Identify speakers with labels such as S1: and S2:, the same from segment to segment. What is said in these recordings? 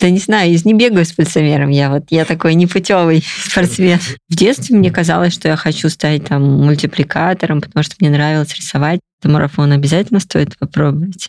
S1: Да не знаю, я не бегаю с пульсомером, я вот, я такой непутевый спортсмен. В детстве мне казалось, что я хочу стать там мультипликатором, потому что мне нравилось рисовать. Марафон обязательно стоит попробовать.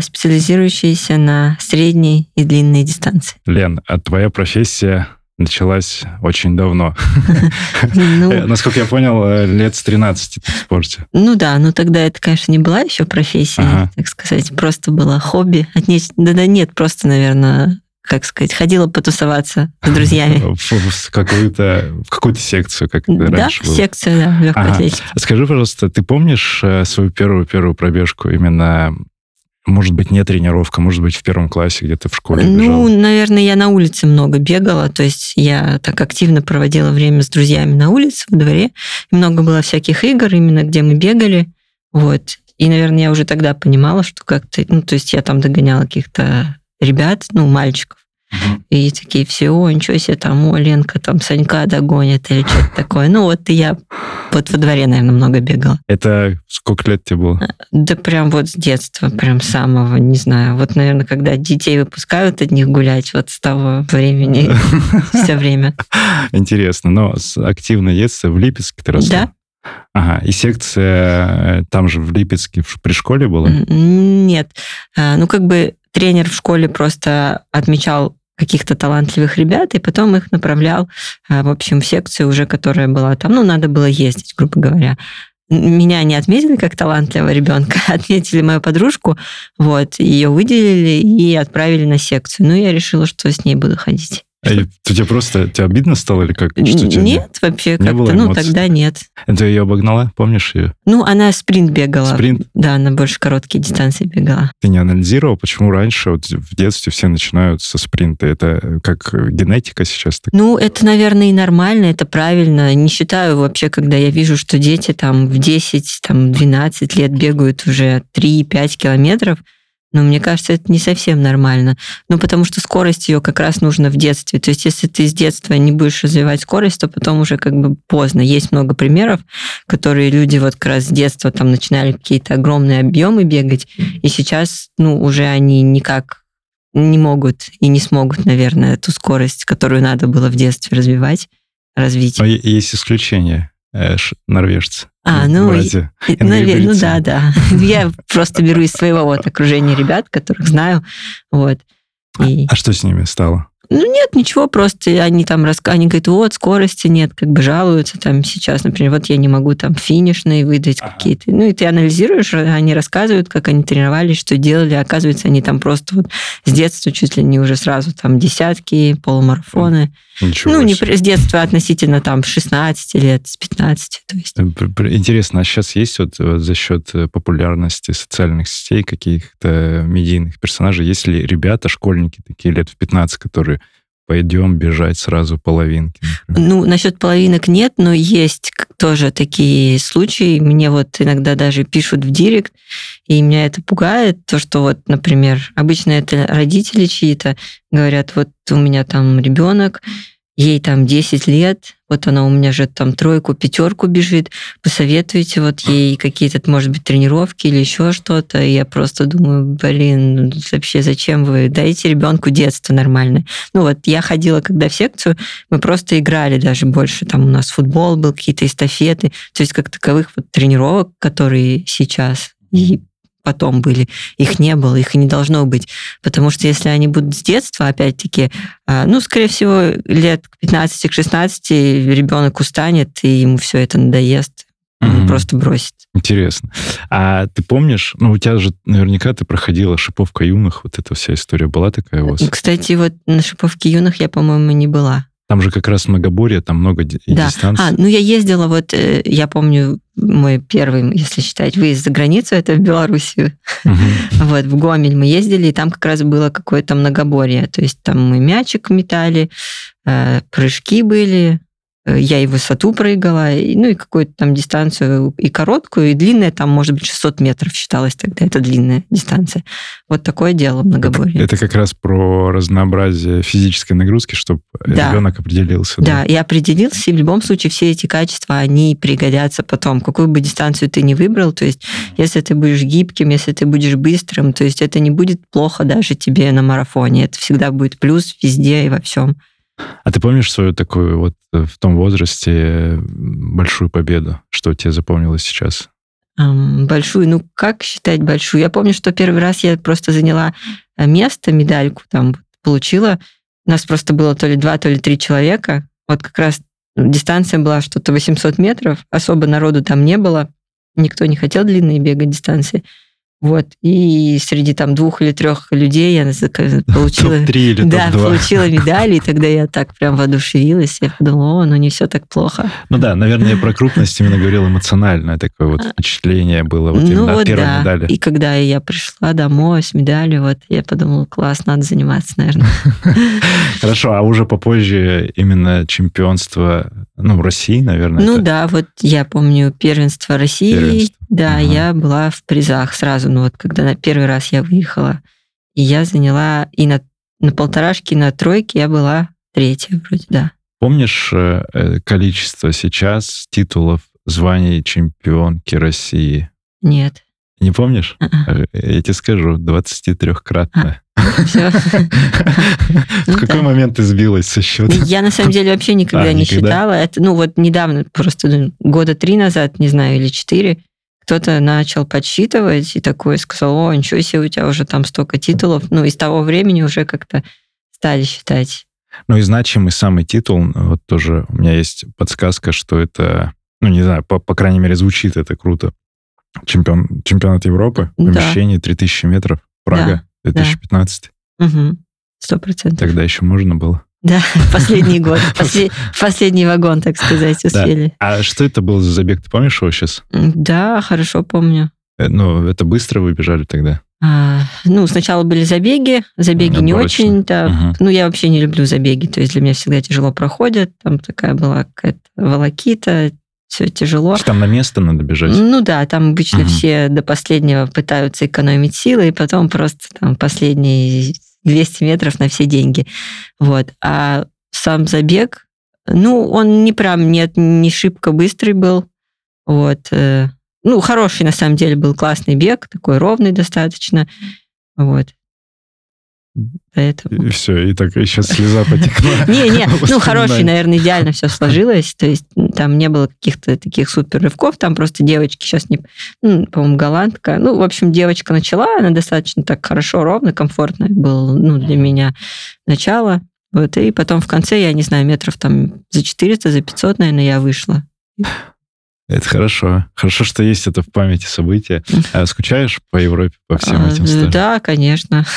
S1: специализирующиеся на средней и длинной дистанции.
S2: Лен, а твоя профессия началась очень давно. Ну, э, Насколько я понял, э, лет с 13 в спорте.
S1: Ну да, но тогда это, конечно, не была еще профессия, ага. так сказать, просто было хобби. Да-да нет, просто, наверное, как сказать, ходила потусоваться с друзьями.
S2: В какую-то, в какую-то секцию, как это
S1: да,
S2: раньше было.
S1: секцию, да, легкой ага.
S2: Скажи, пожалуйста, ты помнишь э, свою первую-первую пробежку именно может быть, не тренировка, может быть, в первом классе где-то в школе
S1: Ну,
S2: бежала.
S1: наверное, я на улице много бегала, то есть я так активно проводила время с друзьями на улице, во дворе. много было всяких игр именно, где мы бегали. Вот. И, наверное, я уже тогда понимала, что как-то... Ну, то есть я там догоняла каких-то ребят, ну, мальчиков. И такие все, о, ничего себе, там, о, Ленка там Санька догонит или что-то такое. Ну вот я вот во дворе, наверное, много бегала.
S2: Это сколько лет тебе было?
S1: Да прям вот с детства, прям самого, не знаю. Вот, наверное, когда детей выпускают от них гулять, вот с того времени все время.
S2: Интересно. Но активное детство в Липецке ты росла?
S1: Да.
S2: Ага, и секция э, там же в Липецке при школе была?
S1: Нет. А, ну, как бы тренер в школе просто отмечал каких-то талантливых ребят, и потом их направлял, а, в общем, в секцию уже, которая была там, ну, надо было ездить, грубо говоря. Меня не отметили как талантливого ребенка, отметили мою подружку, вот, ее выделили и отправили на секцию. Ну, я решила, что с ней буду ходить.
S2: А тебе просто тебе обидно стало или как? Что
S1: тебе нет, вообще как-то, ну, тогда нет.
S2: Это ее обогнала? Помнишь ее?
S1: Ну, она спринт бегала.
S2: Спринт?
S1: Да, она больше короткие дистанции бегала.
S2: Ты не анализировал, почему раньше вот в детстве все начинают со спринта? Это как генетика сейчас? Так?
S1: Ну, это, наверное, и нормально, это правильно. Не считаю вообще, когда я вижу, что дети там в 10, там, 12 лет бегают уже 3-5 километров, но мне кажется, это не совсем нормально. Ну, потому что скорость ее как раз нужно в детстве. То есть, если ты с детства не будешь развивать скорость, то потом уже как бы поздно. Есть много примеров, которые люди вот как раз с детства там начинали какие-то огромные объемы бегать, и сейчас, ну, уже они никак не могут и не смогут, наверное, эту скорость, которую надо было в детстве развивать, развить.
S2: Но есть исключения. Э, норвежцы.
S1: А, ну, братья, навер- ну да, да. Я просто беру из своего вот окружения ребят, которых знаю. Вот.
S2: И... А что с ними стало?
S1: Ну, нет, ничего, просто они там, они говорят, вот, скорости нет, как бы жалуются там сейчас, например, вот я не могу там финишные выдать ага. какие-то. Ну, и ты анализируешь, они рассказывают, как они тренировались, что делали, оказывается, они там просто вот с детства чуть ли не уже сразу там десятки, полумарафоны.
S2: Ничего
S1: ну, не с детства относительно там 16 лет, с 15. То есть.
S2: Интересно, а сейчас есть вот, вот за счет э, популярности социальных сетей каких-то медийных персонажей, есть ли ребята, школьники такие лет в 15, которые пойдем бежать сразу половинки?
S1: Ну, насчет половинок нет, но есть тоже такие случаи. Мне вот иногда даже пишут в директ, и меня это пугает, то, что вот, например, обычно это родители чьи-то говорят, вот у меня там ребенок, ей там 10 лет, вот она у меня же там тройку, пятерку бежит, посоветуете вот ей какие-то, может быть, тренировки или еще что-то, я просто думаю, блин, вообще зачем вы, дайте ребенку детство нормальное. Ну вот я ходила когда в секцию, мы просто играли даже больше, там у нас футбол был, какие-то эстафеты, то есть как таковых вот тренировок, которые сейчас. И потом были. Их не было, их и не должно быть. Потому что если они будут с детства, опять-таки, а, ну, скорее всего, лет к 15-16 ребенок устанет, и ему все это надоест. Mm-hmm. просто бросит.
S2: Интересно. А ты помнишь, ну, у тебя же наверняка ты проходила шиповка юных, вот эта вся история была такая у вас?
S1: Кстати, вот на шиповке юных я, по-моему, не была.
S2: Там же как раз многоборье, там много ди-
S1: Да.
S2: дистанций.
S1: А, ну я ездила, вот э, я помню мой первый, если считать, выезд за границу, это в Белоруссию. Вот, в Гомель мы ездили, и там как раз было какое-то многоборье. То есть там мы мячик метали, э, прыжки были, я и высоту прыгала, и, ну и какую-то там дистанцию и короткую, и длинная, там, может быть, 600 метров считалось тогда, это длинная дистанция. Вот такое дело многоборье.
S2: Это как раз про разнообразие физической нагрузки, чтобы
S1: Да.
S2: ребенок определился.
S1: Да, и определился, и в любом случае все эти качества, они пригодятся потом. Какую бы дистанцию ты ни выбрал, то есть если ты будешь гибким, если ты будешь быстрым, то есть это не будет плохо даже тебе на марафоне. Это всегда будет плюс везде и во всем.
S2: А ты помнишь свою такую вот э, в том возрасте большую победу, что тебе запомнилось сейчас?
S1: Большую, ну как считать большую? Я помню, что первый раз я просто заняла э, место, медальку там получила. У нас просто было то ли два, то ли три человека. Вот как раз дистанция была что-то 800 метров, особо народу там не было. Никто не хотел длинные бегать дистанции. Вот. И среди там двух или трех людей я получила...
S2: Топ-3 или
S1: Да,
S2: топ-2?
S1: получила медали, и тогда я так прям воодушевилась. Я подумала, о, ну не все так плохо.
S2: Ну да, наверное, я про крупность именно говорил эмоциональное такое вот впечатление было вот именно
S1: ну
S2: от
S1: вот
S2: первой
S1: да.
S2: медали.
S1: И когда я пришла домой с медалью, вот я подумала, класс, надо заниматься, наверное.
S2: Хорошо, а уже попозже именно чемпионство, ну, России, наверное.
S1: Ну да, вот я помню первенство России. Да, я была в призах сразу, ну вот когда на первый раз я выехала. И я заняла и на, на полторашке, и на тройке я была третья вроде, да.
S2: Помнишь э, э, количество сейчас титулов, званий чемпионки России?
S1: Нет.
S2: Не помнишь?
S1: А-а.
S2: Э, Я тебе скажу, 23-кратное.
S1: Всё.
S2: В
S1: Ну
S2: какой момент ты сбилась со счета?
S1: Я на самом деле вообще никогда
S2: А,
S1: не считала. Это, ну вот недавно, просто ну, года три назад, не знаю, или четыре, кто-то начал подсчитывать и такой сказал, о, ничего себе, у тебя уже там столько титулов. Ну, и с того времени уже как-то стали считать.
S2: Ну и значимый самый титул, вот тоже у меня есть подсказка, что это, ну не знаю, по, по крайней мере звучит это круто. Чемпион, чемпионат Европы,
S1: Да.
S2: помещение 3000 метров, Прага, 2015.
S1: Угу. Сто процентов.
S2: Тогда еще можно было.
S1: Да, последний год. После- Последний вагон, так сказать,
S2: Да.
S1: успели.
S2: А что это был за забег? Ты помнишь его сейчас?
S1: Да, хорошо помню.
S2: Э, Ну, это быстро вы бежали тогда?
S1: А, ну, сначала были забеги, забеги не
S2: Отборочные.
S1: очень-то.
S2: Мгм.
S1: Ну, я вообще не люблю забеги, то есть для меня всегда тяжело проходят. Там такая была какая-то волокита, все тяжело.
S2: Там на место надо бежать?
S1: Ну да, там обычно
S2: Мгм.
S1: все до последнего пытаются экономить силы, и потом просто там последние 200 метров на все деньги. Вот. А сам забег, ну, он не прям, нет, не шибко быстрый был. Вот. э, Ну, хороший, на самом деле, был классный бег, такой ровный достаточно. Вот. Поэтому...
S2: И все, и так сейчас слеза потекла.
S1: Не-не, ну, хороший, наверное, идеально все сложилось. То есть там не было каких-то таких супер рывков. Там просто девочки сейчас не... ну, по-моему, голландка. Ну, в общем, девочка начала, она достаточно так хорошо, ровно, комфортно было ну, для меня начало. Вот, и потом в конце, я не знаю, метров там за 400, за 500, наверное, я вышла.
S2: Это хорошо. Хорошо, что есть это в памяти события. А скучаешь по Европе, по всем этим странам?
S1: Да, конечно.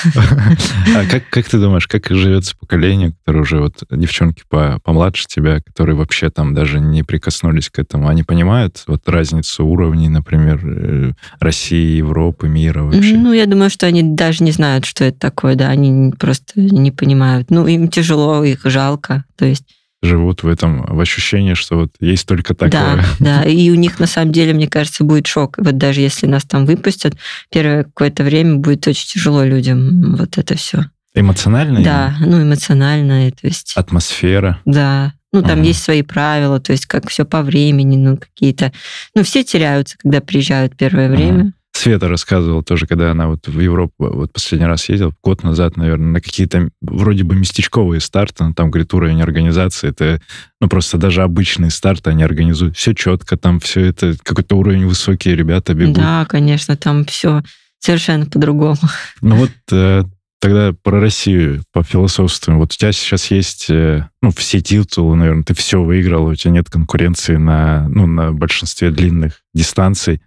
S2: А как, как ты думаешь, как живется поколение, которое уже вот девчонки по, помладше тебя, которые вообще там даже не прикоснулись к этому, они понимают вот разницу уровней, например, э, России, Европы, мира вообще?
S1: Ну, я думаю, что они даже не знают, что это такое, да, они просто не понимают. Ну, им тяжело, их жалко. То есть
S2: Живут в этом, в ощущении, что вот есть только такое.
S1: Да, да. И у них на самом деле, мне кажется, будет шок. Вот даже если нас там выпустят, первое какое-то время будет очень тяжело людям. Вот это все.
S2: Эмоционально?
S1: Да, ну эмоционально, то есть.
S2: Атмосфера.
S1: Да. Ну, там
S2: Ага.
S1: есть свои правила, то есть как все по времени, ну, какие-то... Ну, все теряются, когда приезжают первое время.
S2: Света рассказывала тоже, когда она вот в Европу вот последний раз ездила, год назад, наверное, на какие-то вроде бы местечковые старты, но там, говорит, уровень организации, это, ну, просто даже обычные старты они организуют. Все четко, там все это, какой-то уровень высокий, ребята бегут.
S1: Да, конечно, там все совершенно по-другому.
S2: Ну вот э, тогда про Россию пофилософствуем. Вот у тебя сейчас есть, э, ну, все титулы, наверное, ты все выиграл, у тебя нет конкуренции на, ну, на большинстве длинных дистанций.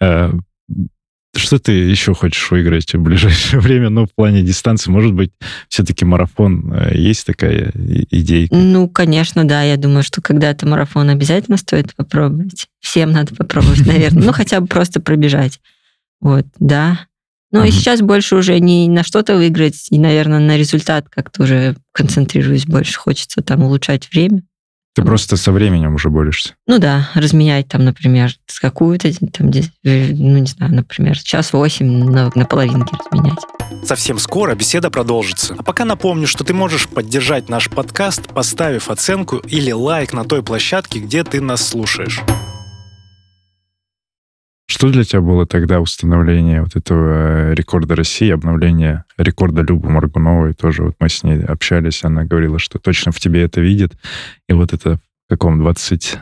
S2: Э, Что ты еще хочешь выиграть в ближайшее время? Ну, в плане дистанции, может быть, все-таки марафон э, есть такая идейка?
S1: Ну, конечно, да. Я думаю, что когда-то марафон обязательно стоит попробовать. Всем надо попробовать, наверное. Ну, хотя бы просто пробежать. Вот, да. Ну, и сейчас больше уже не на что-то выиграть, и, наверное, на результат как-то уже концентрируюсь больше. Хочется там улучшать время.
S2: Ты просто со временем уже борешься.
S1: Ну да, разменять там, например, какую-то, там, э, ну не знаю, например, час восемь на, на половинке разменять.
S3: Совсем скоро беседа продолжится. А пока напомню, что ты можешь поддержать наш подкаст, поставив оценку или лайк на той площадке, где ты нас слушаешь.
S2: Что для тебя было тогда установление вот этого э, рекорда России, обновление рекорда Любы Маргуновой? Тоже вот мы с ней общались, она говорила, что точно в тебе это видит. И вот это в каком 20...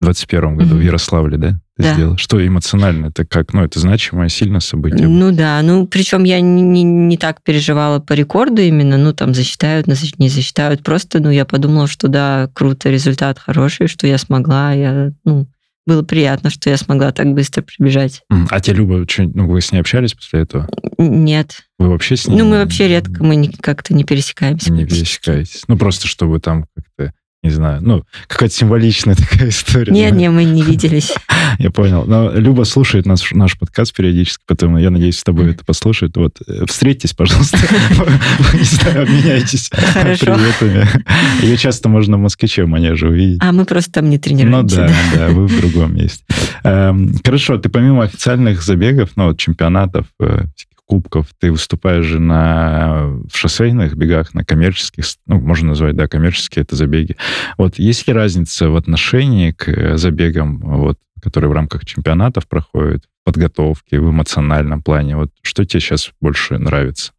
S2: 21 году mm-hmm. в Ярославле, да, ты да. сделала? Что эмоционально? Это как? Ну, это значимое, сильное событие.
S1: Ну да, ну причем я не, не, не так переживала по рекорду именно, ну там засчитают, не засчитают. Просто, ну я подумала, что да, круто, результат хороший, что я смогла, я, ну, было приятно, что я смогла так быстро прибежать.
S2: А те Люба, ну, вы с ней общались после этого?
S1: Нет.
S2: Вы вообще с ней?
S1: Ну, мы вообще редко, мы как-то не пересекаемся.
S2: Не пересекаетесь. Ну, просто чтобы там как-то не знаю, ну, какая-то символичная такая история.
S1: Нет, нет, мы не виделись.
S2: Я понял. Но Люба слушает наш, наш подкаст периодически, поэтому я надеюсь, с тобой это послушает. Вот, э, встретитесь, пожалуйста. Не знаю, обменяйтесь приветами. Ее часто можно в Москвиче в манеже увидеть.
S1: А мы просто там не тренируемся.
S2: Ну да, да, вы в другом месте. Эм, хорошо, ты помимо официальных забегов, ну, чемпионатов, э, кубков, ты выступаешь же на в шоссейных бегах, на коммерческих, ну, можно назвать, да, коммерческие это забеги. Вот есть ли разница в отношении к э, забегам, вот, которые в рамках чемпионатов проходят, подготовки, в эмоциональном плане? Вот что тебе сейчас больше нравится?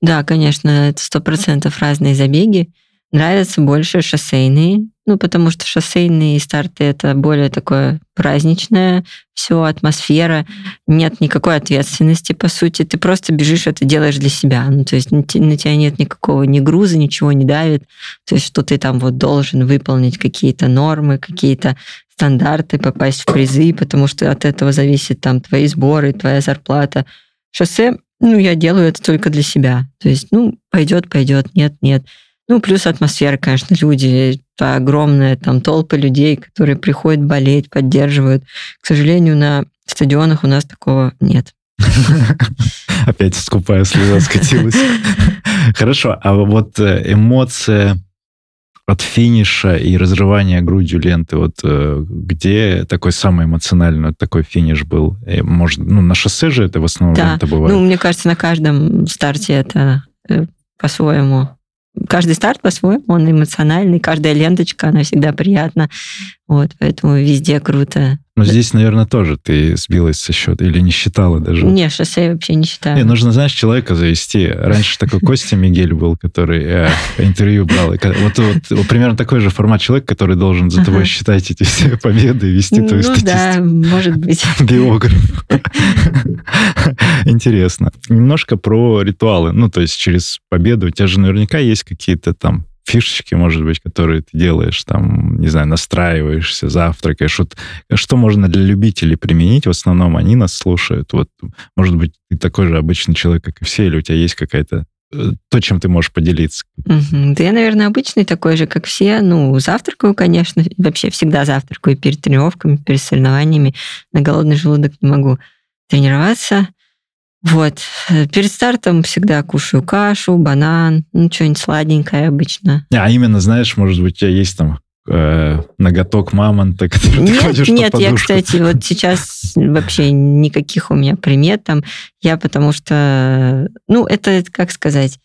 S1: Да, конечно, это сто процентов разные забеги. Нравятся больше шоссейные, ну, потому что шоссейные старты это более такое праздничное, все, атмосфера, нет никакой ответственности, по сути. Ты просто бежишь, это делаешь для себя. Ну, то есть на тебя нет никакого ни груза, ничего не давит. То есть, что ты там вот должен выполнить какие-то нормы, какие-то стандарты, попасть в призы, потому что от этого зависит там твои сборы, твоя зарплата. Шоссе, ну, я делаю это только для себя. То есть, ну, пойдет, пойдет, нет, нет. Ну, плюс атмосфера, конечно, люди, огромная там толпа людей, которые приходят болеть, поддерживают. К сожалению, на стадионах у нас такого нет.
S2: Опять скупая слеза скатилась. Хорошо, а вот э, эмоция от финиша и разрывания грудью ленты, вот э, где такой самый эмоциональный такой финиш был? Э, может, ну, на шоссе же это в основном
S1: да.
S2: это бывает?
S1: Ну, мне кажется, на каждом старте это по-своему каждый старт по-своему, он эмоциональный, каждая ленточка, она всегда приятна. Вот, поэтому везде круто.
S2: Но здесь, наверное, тоже ты сбилась со счета или не считала даже?
S1: Не, шоссе я вообще не считаю.
S2: Не, нужно, знаешь, человека завести. Раньше такой Костя Мигель был, который э, интервью брал. Вот, вот, вот примерно такой же формат человека, который должен за тобой ага. считать эти все победы и вести твою ну, статистику.
S1: да, может быть.
S2: Биограф. Интересно. Немножко про ритуалы. Ну, то есть через победу у тебя же наверняка есть какие-то там фишечки, может быть, которые ты делаешь, там, не знаю, настраиваешься, завтракаешь. Вот, что можно для любителей применить? В основном они нас слушают. Вот, может быть, ты такой же обычный человек, как и все, или у тебя есть какая-то э, то, чем ты можешь поделиться.
S1: Угу. Да я, наверное, обычный такой же, как все. Ну, завтракаю, конечно. Вообще всегда завтракаю перед тренировками, перед соревнованиями. На голодный желудок не могу тренироваться. Вот. Э, перед стартом всегда кушаю кашу, банан, ну, что-нибудь сладенькое обычно.
S2: А именно, знаешь, может быть, у тебя есть там э, ноготок мамонта, который
S1: нет, ты ходишь Нет, я, кстати, вот сейчас вообще никаких у меня примет там. Я потому что, ну, это, как сказать,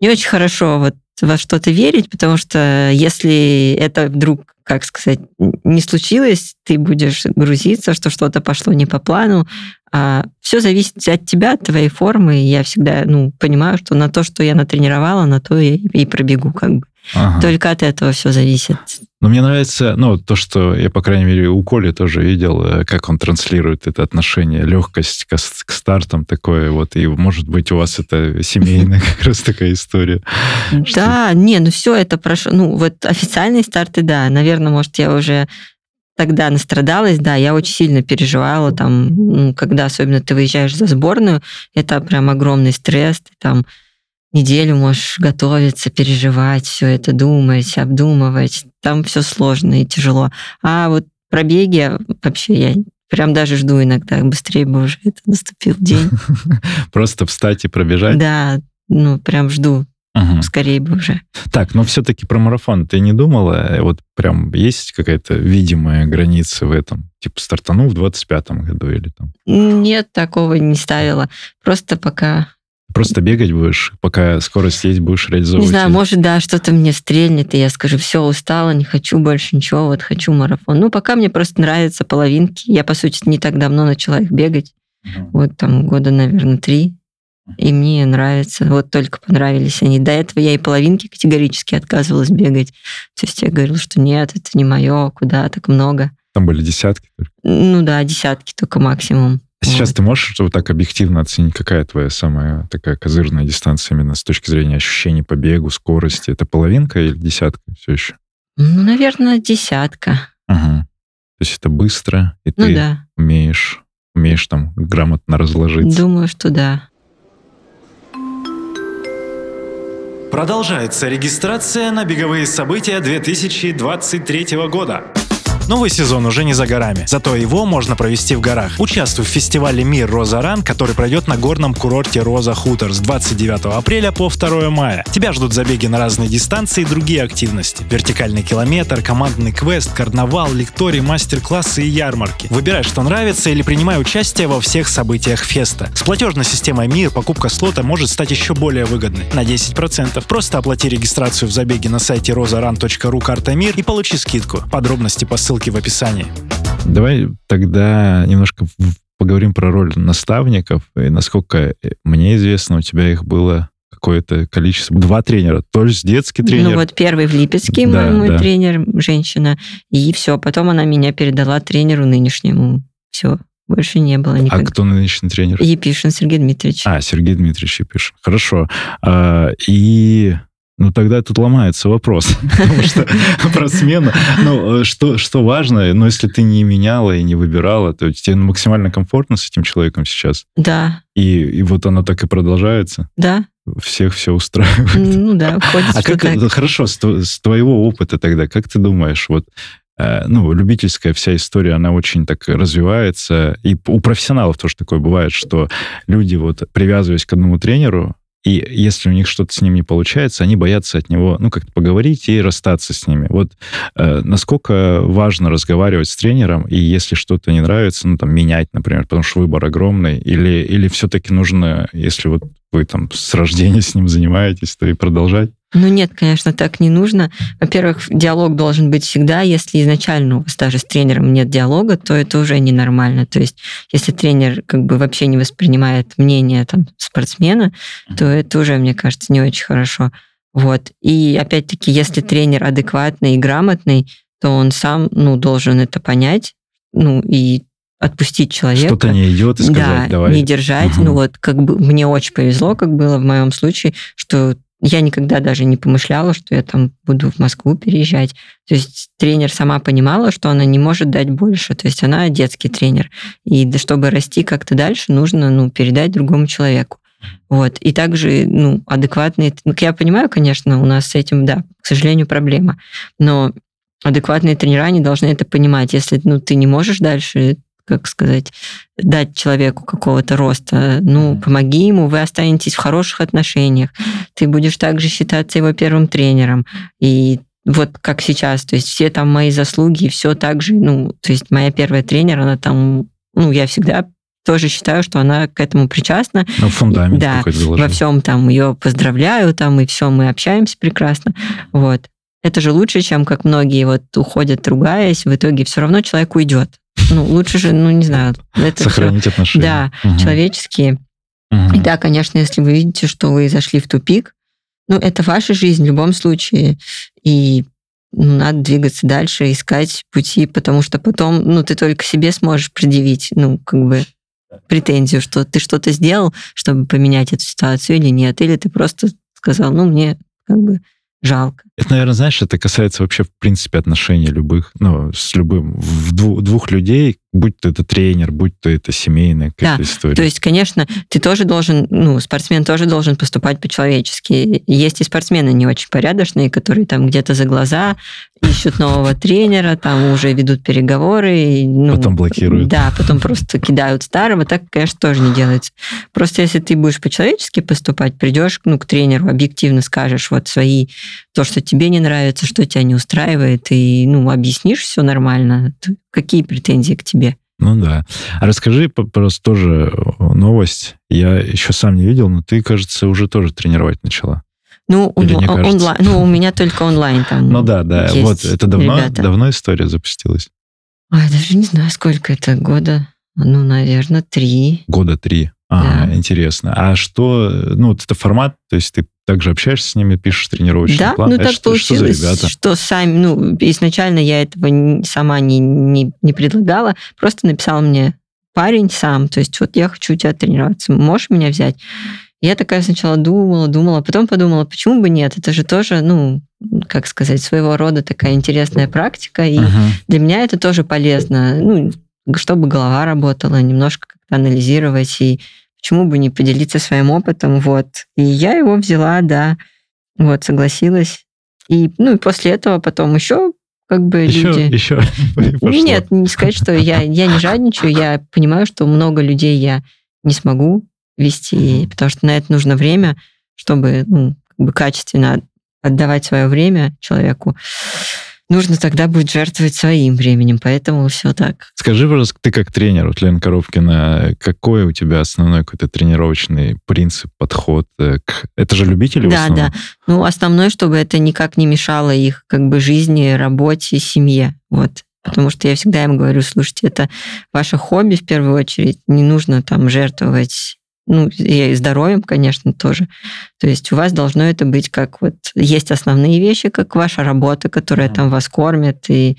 S1: не очень хорошо вот во что-то верить, потому что если это вдруг, как сказать, не случилось, ты будешь грузиться, что что-то пошло не по плану, а все зависит от тебя, от твоей формы. Я всегда ну, понимаю, что на то, что я натренировала, на то я и пробегу. Как бы. Ага. Только от этого все зависит.
S2: Но мне нравится, ну, то, что я, по крайней мере, у Коли тоже видел, э, как он транслирует это отношение, легкость к, к стартам такое вот, и, может быть, у вас это семейная как раз такая история.
S1: Да, не, ну все это прошло, ну, вот официальные старты, да, наверное, может, я уже тогда настрадалась, да, я очень сильно переживала, там, ну, когда особенно ты выезжаешь за сборную, это прям огромный стресс, ты там неделю можешь готовиться, переживать, все это думать, обдумывать, там все сложно и тяжело. А вот пробеги вообще я прям даже жду иногда, быстрее бы уже это наступил день.
S2: Просто встать и пробежать?
S1: Да, ну прям жду. Угу. Скорее бы уже.
S2: Так, но все-таки про марафон ты не думала? Вот прям есть какая-то видимая граница в этом? Типа стартанул в 25-м году или там?
S1: Нет, такого не ставила. Просто пока
S2: Просто бегать будешь, пока скорость есть, будешь реализовывать.
S1: Не знаю, может, да, что-то мне стрельнет, и я скажу, все, устала, не хочу больше ничего, вот хочу марафон. Ну, пока мне просто нравятся половинки. Я, по сути, не так давно начала их бегать. Угу. Вот там года, наверное, три. И мне нравится. Вот только понравились они. До этого я и половинки категорически отказывалась бегать. То есть я говорила, что нет, это не мое, куда так много.
S2: Там были десятки только?
S1: Ну да, десятки только максимум.
S2: А сейчас вот. ты можешь вот так объективно оценить, какая твоя самая такая козырная дистанция именно с точки зрения ощущений по бегу, скорости? Это половинка или десятка все еще?
S1: Ну, наверное, десятка.
S2: Угу. То есть это быстро, и ну, ты да. умеешь, умеешь там грамотно разложиться.
S1: Думаю, что да.
S3: Продолжается регистрация на беговые события 2023 года. Новый сезон уже не за горами, зато его можно провести в горах. Участвуй в фестивале «Мир Роза Ран», который пройдет на горном курорте Роза Хутор с 29 апреля по 2 мая. Тебя ждут забеги на разные дистанции и другие активности. Вертикальный километр, командный квест, карнавал, лекторий, мастер-классы и ярмарки. Выбирай, что нравится или принимай участие во всех событиях феста. С платежной системой «Мир» покупка слота может стать еще более выгодной – на 10%. Просто оплати регистрацию в забеге на сайте rozaran.ru карта «Мир» и получи скидку. Подробности по ссылке ссылки в описании.
S2: Давай тогда немножко поговорим про роль наставников. И насколько мне известно, у тебя их было какое-то количество. Два тренера. То есть детский тренер.
S1: Ну вот первый в Липецке да, мой, мой да. тренер, женщина. И все. Потом она меня передала тренеру нынешнему. Все. Больше не было а никогда.
S2: А кто нынешний тренер?
S1: Епишин Сергей Дмитриевич.
S2: А, Сергей Дмитриевич Епишин. Хорошо. А, и ну, тогда тут ломается вопрос, потому что про смену. Ну, э, что, что важно, ну, если ты не меняла и не выбирала, то тебе максимально комфортно с этим человеком сейчас?
S1: Да.
S2: И, и вот оно так и продолжается?
S1: Да.
S2: Всех все устраивает?
S1: Ну да, ходит
S2: А как, так. хорошо, с, с твоего опыта тогда, как ты думаешь, вот э, ну, любительская вся история, она очень так развивается. И у профессионалов тоже такое бывает, что люди, вот привязываясь к одному тренеру, и если у них что-то с ним не получается, они боятся от него, ну, как-то поговорить и расстаться с ними. Вот э, насколько важно разговаривать с тренером, и если что-то не нравится, ну, там, менять, например, потому что выбор огромный, или, или все-таки нужно, если вот вы там с рождения с ним занимаетесь, то и продолжать?
S1: Ну нет, конечно, так не нужно. Во-первых, диалог должен быть всегда. Если изначально у вас даже с тренером нет диалога, то это уже ненормально. То есть, если тренер как бы вообще не воспринимает мнение там, спортсмена, то это уже, мне кажется, не очень хорошо. Вот. И опять-таки, если тренер адекватный и грамотный, то он сам ну, должен это понять, ну и отпустить человека.
S2: Что-то не идет и сказать,
S1: да,
S2: давай.
S1: не держать. Угу. Ну вот, как бы мне очень повезло, как было в моем случае, что я никогда даже не помышляла, что я там буду в Москву переезжать. То есть тренер сама понимала, что она не может дать больше. То есть она детский тренер. И чтобы расти как-то дальше, нужно ну, передать другому человеку. Вот. И также, ну, адекватные... Ну, я понимаю, конечно, у нас с этим, да, к сожалению, проблема. Но адекватные тренера, они должны это понимать. Если ну, ты не можешь дальше как сказать, дать человеку какого-то роста. Ну, помоги ему, вы останетесь в хороших отношениях. Ты будешь также считаться его первым тренером. И вот как сейчас, то есть все там мои заслуги, все так же, ну, то есть моя первая тренер, она там, ну, я всегда тоже считаю, что она к этому причастна.
S2: Ну, фундамент
S1: да, во всем там ее поздравляю, там и все, мы общаемся прекрасно. Вот. Это же лучше, чем как многие вот уходят, ругаясь, в итоге все равно человек уйдет. Ну, лучше же, ну, не знаю.
S2: Это Сохранить все, отношения.
S1: Да, угу. человеческие. Угу. И да, конечно, если вы видите, что вы зашли в тупик, ну, это ваша жизнь в любом случае. И ну, надо двигаться дальше, искать пути, потому что потом, ну, ты только себе сможешь предъявить, ну, как бы претензию, что ты что-то сделал, чтобы поменять эту ситуацию или нет, или ты просто сказал, ну, мне как бы жалко.
S2: Это, наверное, знаешь, это касается вообще, в принципе, отношений любых, ну, с любым, в дву- двух людей, будь то это тренер, будь то это семейная какая-то
S1: Да,
S2: история.
S1: То есть, конечно, ты тоже должен, ну, спортсмен тоже должен поступать по-человечески. Есть и спортсмены не очень порядочные, которые там где-то за глаза ищут нового тренера, там уже ведут переговоры. и, ну,
S2: Потом блокируют.
S1: Да, потом просто кидают старого. Так, конечно, тоже не делается. Просто если ты будешь по-человечески поступать, придешь ну, к тренеру, объективно скажешь вот свои, то, что тебе не нравится, что тебя не устраивает, и ну, объяснишь все нормально, какие претензии к тебе?
S2: Ну да. А расскажи просто тоже э, новость. Я еще сам не видел, но ты, кажется, уже тоже тренировать начала.
S1: Ну,
S2: Или
S1: он- онлайн, ну, у меня только онлайн там.
S2: Ну да, да.
S1: есть
S2: Вот это давно,
S1: ребята.
S2: давно история запустилась?
S1: Ой, даже не знаю, сколько это года. Ну, наверное, три.
S2: Года три. А,
S1: Да.
S2: интересно. А что, э, ну, вот это формат, то есть ты также общаешься с ними, пишешь тренировочный
S1: Да,
S2: план?
S1: ну
S2: Это
S1: так
S2: что, что за
S1: получилось,
S2: ребята?
S1: что сами, ну, изначально я этого не- сама не, не, не предлагала, просто написал мне парень сам, то есть вот я хочу у тебя тренироваться, можешь меня взять? Я такая сначала думала, думала, потом подумала, почему бы нет? Это же тоже, ну, как сказать, своего рода такая интересная практика, и
S2: Мгм.
S1: для меня это тоже полезно, ну, чтобы голова работала, немножко как-то анализировать, и почему бы не поделиться своим опытом, вот. И я его взяла, да, вот, согласилась. И, ну, и после этого потом еще как бы
S2: Еще,
S1: люди...
S2: еще пошло.
S1: Нет, не сказать, что я, я не жадничаю, я понимаю, что много людей я не смогу вести, потому что на это нужно время, чтобы ну, как бы качественно отдавать свое время человеку. Нужно тогда будет жертвовать своим временем, поэтому все так.
S2: Скажи, пожалуйста, ты как тренер, вот Лена Коробкина, какой у тебя основной какой-то тренировочный принцип, подход? э, к- Это же любители
S1: Да, да. Ну, основное, чтобы это никак не мешало их как бы жизни, работе, семье. Вот. Потому что я всегда им говорю, слушайте, это ваше хобби в первую очередь, не нужно там жертвовать ну, и здоровьем, конечно, тоже. То есть у вас должно это быть как вот... Есть основные вещи, как ваша работа, которая там вас кормит и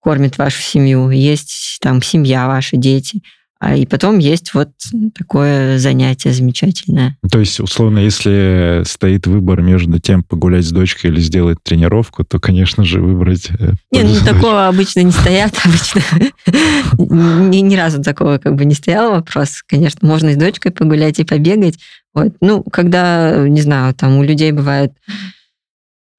S1: кормит вашу семью. Есть там семья, ваши дети. А и потом есть вот такое занятие замечательное.
S2: То есть, условно, если стоит выбор между тем, погулять с дочкой или сделать тренировку, то, конечно же, выбрать... э,
S1: Не, ну такого обычно не стоят, обычно ни, ни разу такого как бы не стоял вопрос. Конечно, можно и с дочкой погулять и побегать. Вот. Ну, когда, не знаю, там у людей бывает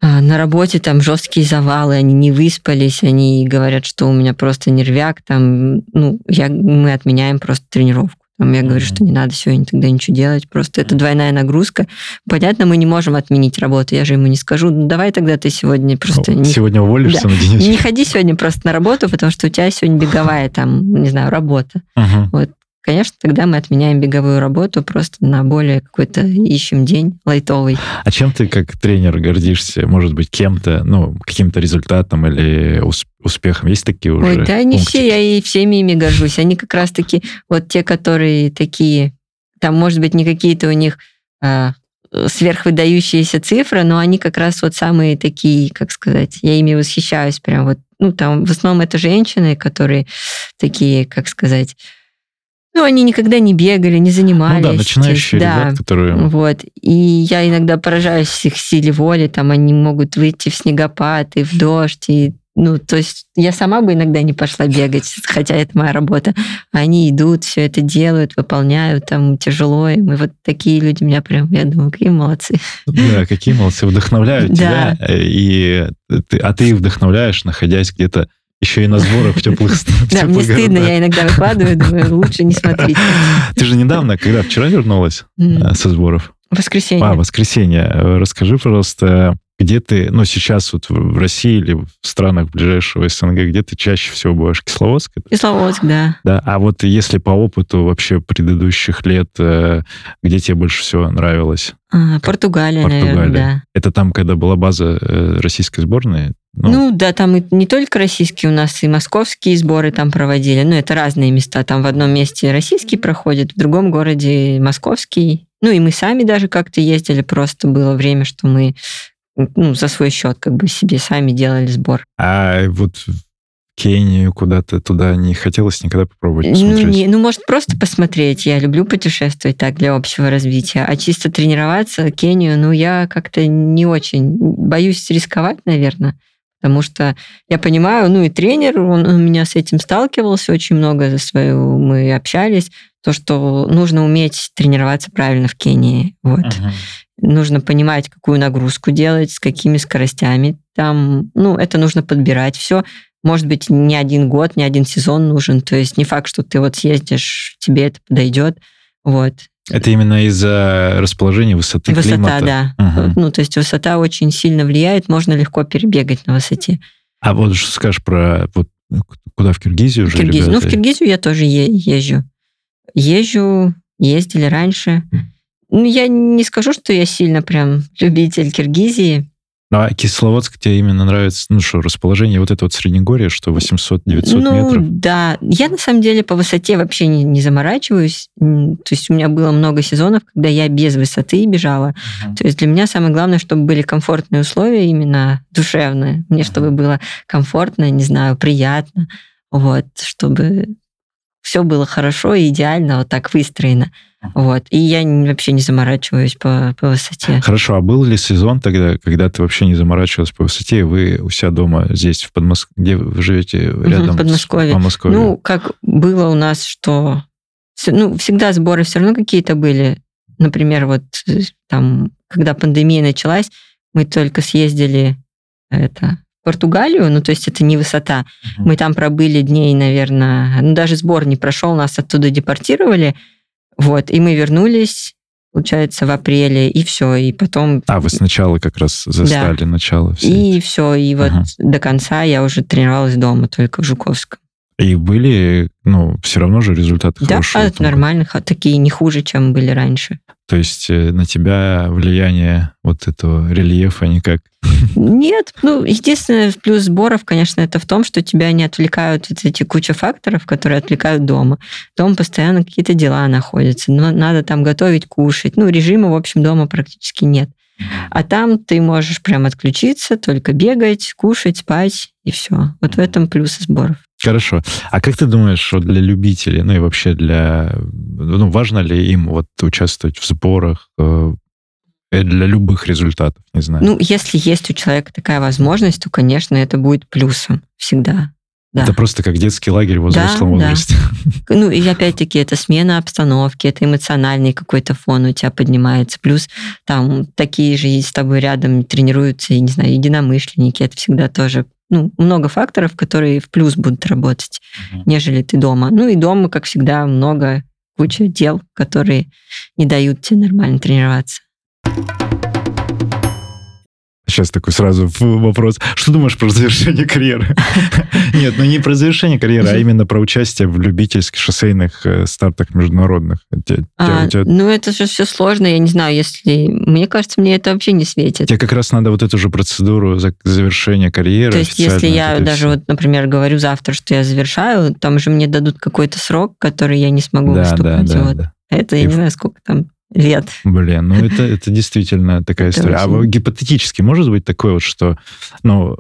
S1: на работе там жесткие завалы, они не выспались, они говорят, что у меня просто нервяк, там, ну, я, мы отменяем просто тренировку. Там я говорю, что не надо сегодня тогда ничего делать, просто это двойная нагрузка. Понятно, мы не можем отменить работу, я же ему не скажу, ну, давай тогда ты сегодня просто не
S2: Сегодня уволишься
S1: Да.
S2: на денечек?
S1: не ходи сегодня просто на работу, потому что у тебя сегодня беговая там, не знаю, работа.
S2: Мгм.
S1: Конечно, тогда мы отменяем беговую работу просто на более какой-то ищем день лайтовый.
S2: А чем ты как тренер гордишься? Может быть, кем-то, ну, каким-то результатом или ус- успехом? Есть такие уже
S1: Ой, да не
S2: пунктики?
S1: все, я и всеми ими горжусь. Они как раз-таки вот те, которые такие, там, может быть, не какие-то у них а, сверхвыдающиеся цифры, но они как раз вот самые такие, как сказать, я ими восхищаюсь прям вот. Ну, там в основном это женщины, которые такие, как сказать, ну, они никогда не бегали, не
S2: Ну
S1: занимались.
S2: да,
S1: То есть,
S2: начинающие
S1: да,
S2: которые...
S1: вот. И я иногда поражаюсь их силе воли. Там они могут выйти в снегопад и в дождь. И, ну, то есть я сама бы иногда не пошла бегать, хотя это моя работа. Они идут, все это делают, выполняют, там тяжело им. И вот такие люди меня прям, я думаю, какие молодцы.
S2: Да, какие молодцы, вдохновляют
S1: Да.
S2: тебя. э, И а ты их вдохновляешь, находясь где-то еще и на сборах в теплых
S1: Да, мне стыдно, я иногда выкладываю, думаю, лучше не смотрите.
S2: Ты же недавно, когда вчера вернулась э, со сборов?
S1: Воскресенье.
S2: А, воскресенье. Э, Расскажи, пожалуйста, где ты, ну, сейчас вот в- России или в странах ближайшего СНГ, где ты чаще всего бываешь? Кисловодск?
S1: Кисловодск, да.
S2: Да, а вот если по опыту вообще предыдущих лет, э, где тебе больше всего нравилось?
S1: А, Португалия, наверное,
S2: Португалия.
S1: да.
S2: Это там, когда была база э, российской сборной?
S1: Ну, да, там и не только российские, у нас и московские сборы там проводили. Ну, это разные места. Там в одном месте российский проходит, в другом городе московский. Ну, и мы сами даже как-то ездили. Просто было время, что мы ну, за свой счет как бы себе сами делали сбор.
S2: А вот Кению куда-то туда не хотелось никогда попробовать
S1: Ну,
S2: посмотреть?
S1: не, ну, может, просто посмотреть. Я люблю путешествовать так для общего развития. А чисто тренироваться Кению, ну, я как-то не очень боюсь рисковать, наверное. Потому что я понимаю, ну и тренер, он у меня с этим сталкивался очень много за свою, мы общались, то, что нужно уметь тренироваться правильно в Кении. Вот.
S3: Мгм.
S1: Нужно понимать, какую нагрузку делать, с какими скоростями. Там, ну, это нужно подбирать все. Может быть, не один год, не один сезон нужен. То есть не факт, что ты вот съездишь, тебе это подойдет. Вот.
S2: Это именно из-за расположения высоты
S1: Высота,
S2: климата?
S1: да.
S2: Мгм.
S1: Ну, то есть высота очень сильно влияет, можно легко перебегать на высоте.
S2: А вот что скажешь про вот куда в Киргизию уже
S1: Киргизию. Ну, в
S2: ребята?
S1: Киргизию я тоже е- езжу. Езжу, ездили раньше. Ну, я не скажу, что я сильно прям любитель Киргизии.
S2: Ну, а Кисловодск тебе именно нравится, ну что, расположение вот это вот Среднегорье, что 800-900
S1: ну,
S2: метров?
S1: да. Я, на самом деле, по высоте вообще не, не заморачиваюсь. То есть у меня было много сезонов, когда я без высоты бежала.
S3: Мгм.
S1: То есть для меня самое главное, чтобы были комфортные условия именно душевные. Мне, чтобы было комфортно, не знаю, приятно. Вот, чтобы все было хорошо и идеально вот так выстроено. Вот. И я вообще не заморачиваюсь по, по высоте.
S2: Хорошо, а был ли сезон тогда, когда ты вообще не заморачивалась по высоте, и вы у себя дома здесь, в Подмоск... где вы живете рядом
S1: в Подмосковье.
S2: с Подмосковье?
S1: Ну, как было у нас, что ну, всегда сборы все равно какие-то были. Например, вот э, там, когда пандемия началась, мы только съездили это, в Португалию, ну, то есть это не высота. Мы там пробыли дней, наверное, ну, даже сбор не прошел, нас оттуда депортировали, вот, и мы вернулись, получается, в апреле, и все, и потом...
S2: А, вы сначала как раз застали начало. всей
S1: И все, и вот
S2: Ага.
S1: до конца я уже тренировалась дома, только в Жуковском.
S2: И были, ну, все равно же результаты
S1: Да,
S2: хорошие.
S1: это нормально, ха- такие не хуже, чем были раньше.
S2: То есть э, на тебя влияние вот этого рельефа никак...
S1: Нет, ну, единственное плюс сборов, конечно, это в том, что тебя не отвлекают вот эти куча факторов, которые отвлекают дома. Дома постоянно какие-то дела находятся, но надо там готовить, кушать. Ну, режима, в общем, дома практически нет. А там ты можешь прям отключиться, только бегать, кушать, спать, и все. Вот в этом плюсы сборов.
S2: Хорошо. А как ты думаешь, вот для любителей, ну и вообще для... Ну, важно ли им вот участвовать в сборах э, для любых результатов, не знаю?
S1: Ну, если есть у человека такая возможность, то, конечно, это будет плюсом всегда. Да.
S2: Это просто как детский лагерь в
S1: Да,
S2: взрослом
S1: да.
S2: возрасте.
S1: Ну, и опять-таки, это смена обстановки, это эмоциональный какой-то фон у тебя поднимается. Плюс там такие же с тобой рядом тренируются, я не знаю, единомышленники. Это всегда тоже ну, много факторов, которые в плюс будут работать,
S3: Мгм.
S1: нежели ты дома. Ну и дома, как всегда, много, куча дел, которые не дают тебе нормально тренироваться.
S2: Сейчас такой сразу в- вопрос. Что думаешь про завершение карьеры? Нет, ну не про завершение карьеры, а именно про участие в любительских шоссейных э, стартах международных.
S1: А, ну, это же все сложно, я не знаю, если... Мне кажется, мне это вообще не светит.
S2: Тебе как раз надо вот эту же процедуру за- завершения карьеры.
S1: То есть, если я даже вот, например, говорю завтра, что я завершаю, там же мне дадут какой-то срок, который я не смогу выступать. Это я не знаю, сколько там лет.
S2: Блин, ну это, это действительно такая
S1: Это
S2: история. А
S1: очень-
S2: вот гипотетически может быть такое вот, что ну,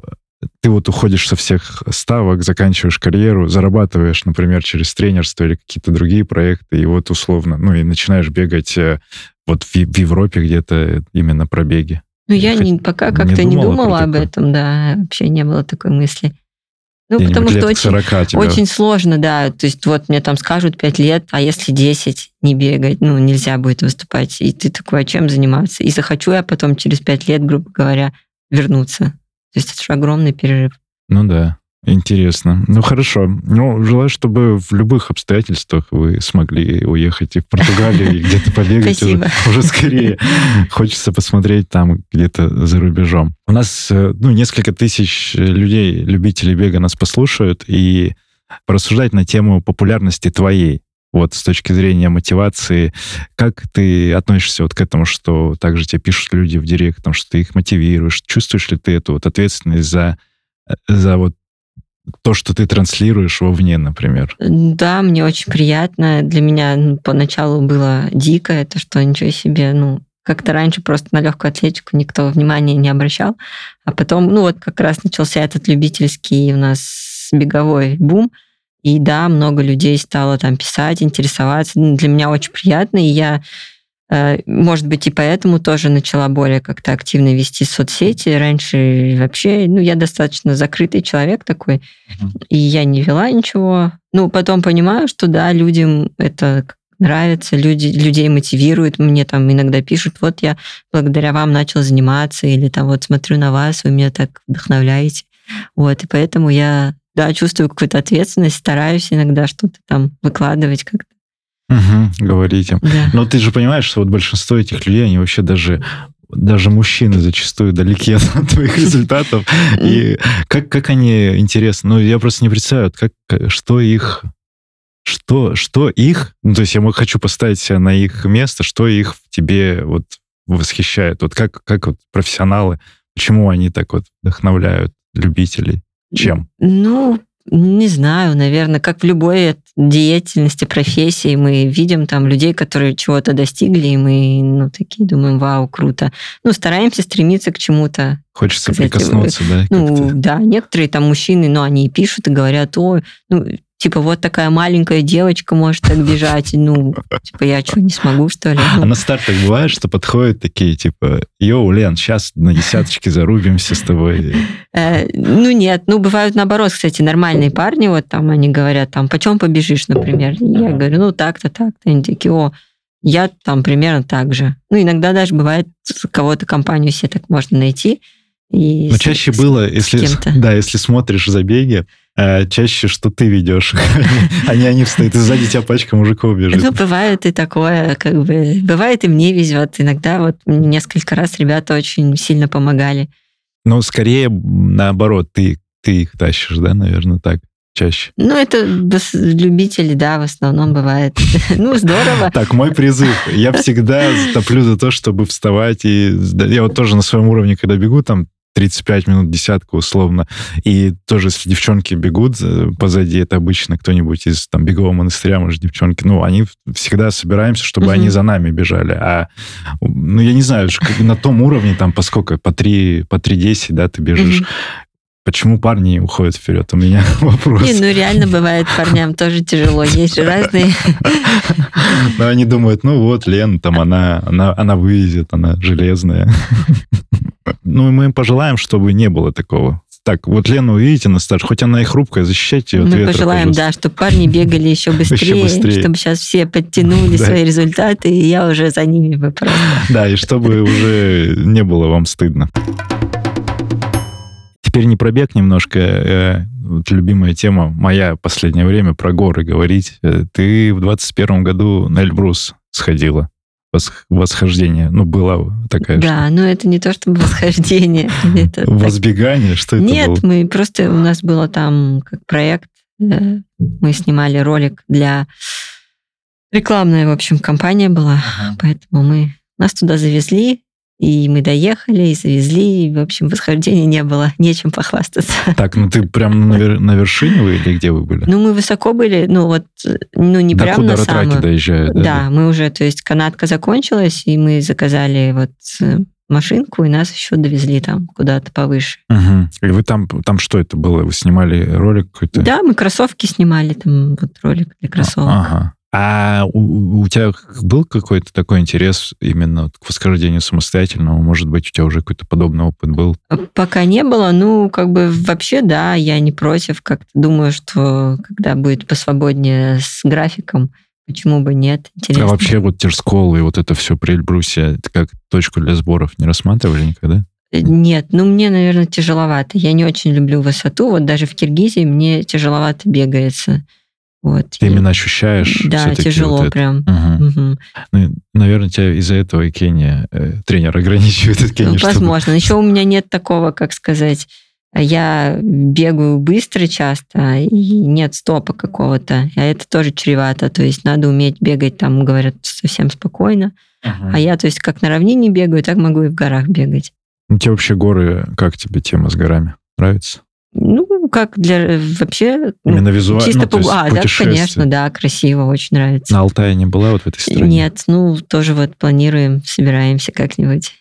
S2: ты вот уходишь со всех ставок, заканчиваешь карьеру, зарабатываешь, например, через тренерство или какие-то другие проекты, и вот условно, ну и начинаешь бегать э, вот в, в Европе где-то именно пробеги.
S1: Ну, я
S2: Хоть
S1: не, пока
S2: не
S1: как-то не
S2: думала
S1: думала
S2: про
S1: об
S2: такое?
S1: этом, да, вообще не было такой мысли. Ну, потому что очень,
S2: 40 тебя.
S1: очень сложно, да. То есть вот мне там скажут 5 лет, а если 10 не бегать, ну, нельзя будет выступать. И ты такой, а чем заниматься? И захочу я потом через 5 лет, грубо говоря, вернуться. То есть это же огромный перерыв.
S2: Ну да, интересно. Ну хорошо. Ну, желаю, чтобы в любых обстоятельствах вы смогли уехать и в Португалию, и где-то побегать уже, уже скорее. Хочется посмотреть там где-то за рубежом. У нас, э, ну, несколько тысяч людей, любителей бега нас послушают, и порассуждать на тему популярности твоей. Вот с точки зрения мотивации, как ты относишься вот к этому, что также тебе пишут люди в директ, потому что ты их мотивируешь, чувствуешь ли ты эту вот ответственность за за вот то, что ты транслируешь вовне, например.
S1: Да, мне очень приятно. Для меня ну, поначалу было дико, это что ничего себе, ну, как-то раньше просто на легкую атлетику никто внимания не обращал. А потом, ну вот как раз начался этот любительский у нас беговой бум, и да, много людей стало там писать, интересоваться. Для меня очень приятно, и я может быть, и поэтому тоже начала более как-то активно вести соцсети. Раньше вообще, ну, я достаточно закрытый человек такой, uh-huh. и я не вела ничего. Ну, потом понимаю, что да, людям это нравится, люди, людей мотивирует, мне там иногда пишут, вот я благодаря вам начал заниматься, или там вот смотрю на вас, вы меня так вдохновляете. Вот, и поэтому я, да, чувствую какую-то ответственность, стараюсь иногда что-то там выкладывать как-то.
S2: Угу, говорите. Да. Но ты же понимаешь, что вот большинство этих людей, они вообще даже даже мужчины зачастую далеки от твоих результатов. И как, как они интересны? Ну, я просто не представляю, как, что их что, что их, ну, то есть я хочу поставить себя на их место, что их в тебе вот восхищает, вот как, как вот профессионалы, почему они так вот вдохновляют любителей, чем?
S1: Ну, не знаю, наверное, как в любой деятельности, профессии, мы видим там людей, которые чего-то достигли, и мы, ну, такие думаем, вау, круто. Ну, стараемся стремиться к чему-то.
S2: Хочется сказать, прикоснуться, да?
S1: Ну, да, некоторые там мужчины, ну, они пишут и говорят, ой, ну, типа, вот такая маленькая девочка может так бежать, ну, типа, я что, не смогу, что ли?
S2: А на стартах бывает, что подходят такие, типа, йоу, Лен, сейчас на десяточке зарубимся с тобой.
S1: Э, ну, нет, ну, бывают наоборот, кстати, нормальные парни, вот там они говорят, там, почем побежишь, например? Я говорю, ну, так-то, так-то. Они такие, о, я там примерно так же. Ну, иногда даже бывает, кого-то компанию себе так можно найти.
S2: И Но чаще с, было, если, да, если смотришь забеги, чаще, что ты ведешь, а не они встают, и сзади тебя пачка мужиков бежит.
S1: Ну, бывает и такое, как бы, бывает и мне везет. Иногда вот несколько раз ребята очень сильно помогали.
S2: Ну, скорее, наоборот, ты, ты их тащишь, да, наверное, так чаще?
S1: Ну, это любители, да, в основном бывает. Ну, здорово.
S2: Так, мой призыв. Я всегда топлю за то, чтобы вставать. И я вот тоже на своем уровне, когда бегу, там 35 минут, десятка условно. И тоже, если девчонки бегут э, позади, это обычно кто-нибудь из там бегового монастыря, может, девчонки, ну, они всегда собираемся, чтобы угу. они за нами бежали. А, ну, я не знаю, на том уровне, там, по сколько, по 3, по 3.10, да, ты бежишь. Угу. Почему парни уходят вперед? У меня вопрос.
S1: Не, ну реально бывает парням тоже тяжело. Есть же разные.
S2: Но они думают, ну вот, Лен, там она, она, она вывезет, она железная. Ну, мы им пожелаем, чтобы не было такого. Так, вот Лену увидите на старт, хоть она и хрупкая, защищайте ее
S1: Мы пожелаем, пожалуйста. да, чтобы парни бегали еще быстрее, еще быстрее. чтобы сейчас все подтянули свои результаты, и я уже за ними бы просто.
S2: Да, и чтобы уже не было вам стыдно. Теперь не пробег немножко, э, вот любимая тема моя последнее время про горы говорить. Э, ты в 21 году на Эльбрус сходила восхождение. Ну, была такая.
S1: Да, но это не то чтобы восхождение.
S2: Это Возбегание? Что это
S1: Нет,
S2: было?
S1: мы просто... У нас было там как проект. Э, мы снимали ролик для... Рекламная, в общем, компания была. Поэтому мы... Нас туда завезли, и мы доехали, и завезли, и, в общем, восхождения не было, нечем похвастаться.
S2: Так, ну ты прям на, вер... на вершине вы или где вы были?
S1: Ну, мы высоко были, ну вот, ну не До прям на самом...
S2: доезжают, да?
S1: Да, мы уже, то есть канатка закончилась, и мы заказали вот э, машинку, и нас еще довезли там куда-то повыше.
S2: Угу. И вы там, там что это было? Вы снимали ролик какой-то?
S1: Да, мы кроссовки снимали, там вот ролик для кроссовок.
S2: Ага. А у, у тебя был какой-то такой интерес именно к восхождению самостоятельного? Может быть, у тебя уже какой-то подобный опыт был?
S1: Пока не было. Ну, как бы вообще, да, я не против. Как-то думаю, что когда будет посвободнее с графиком, почему бы нет?
S2: Интересно. А вообще вот Терскол и вот это все при Эльбрусе, это как точку для сборов не рассматривали никогда?
S1: Э, нет, ну мне, наверное, тяжеловато. Я не очень люблю высоту. Вот даже в Киргизии мне тяжеловато бегается. Вот.
S2: Ты именно ощущаешь
S1: Да, тяжело вот прям. Угу.
S2: Угу. Ну, наверное, тебя из-за этого и Кения, э, тренер ограничивает от Кении.
S1: Ну, возможно. Чтобы... Еще у меня нет такого, как сказать, я бегаю быстро часто, и нет стопа какого-то. А это тоже чревато. То есть надо уметь бегать, там, говорят, совсем спокойно. Угу. А я, то есть, как на равнине бегаю, так могу и в горах бегать.
S2: У тебя вообще горы, как тебе тема с горами? Нравится?
S1: Ну, как для вообще... ну,
S2: Именно визуально,
S1: Чисто
S2: ну,
S1: погу- А, да, конечно, да, красиво, очень нравится.
S2: На Алтае не была вот в этой стране?
S1: Нет, ну, тоже вот планируем, собираемся как-нибудь.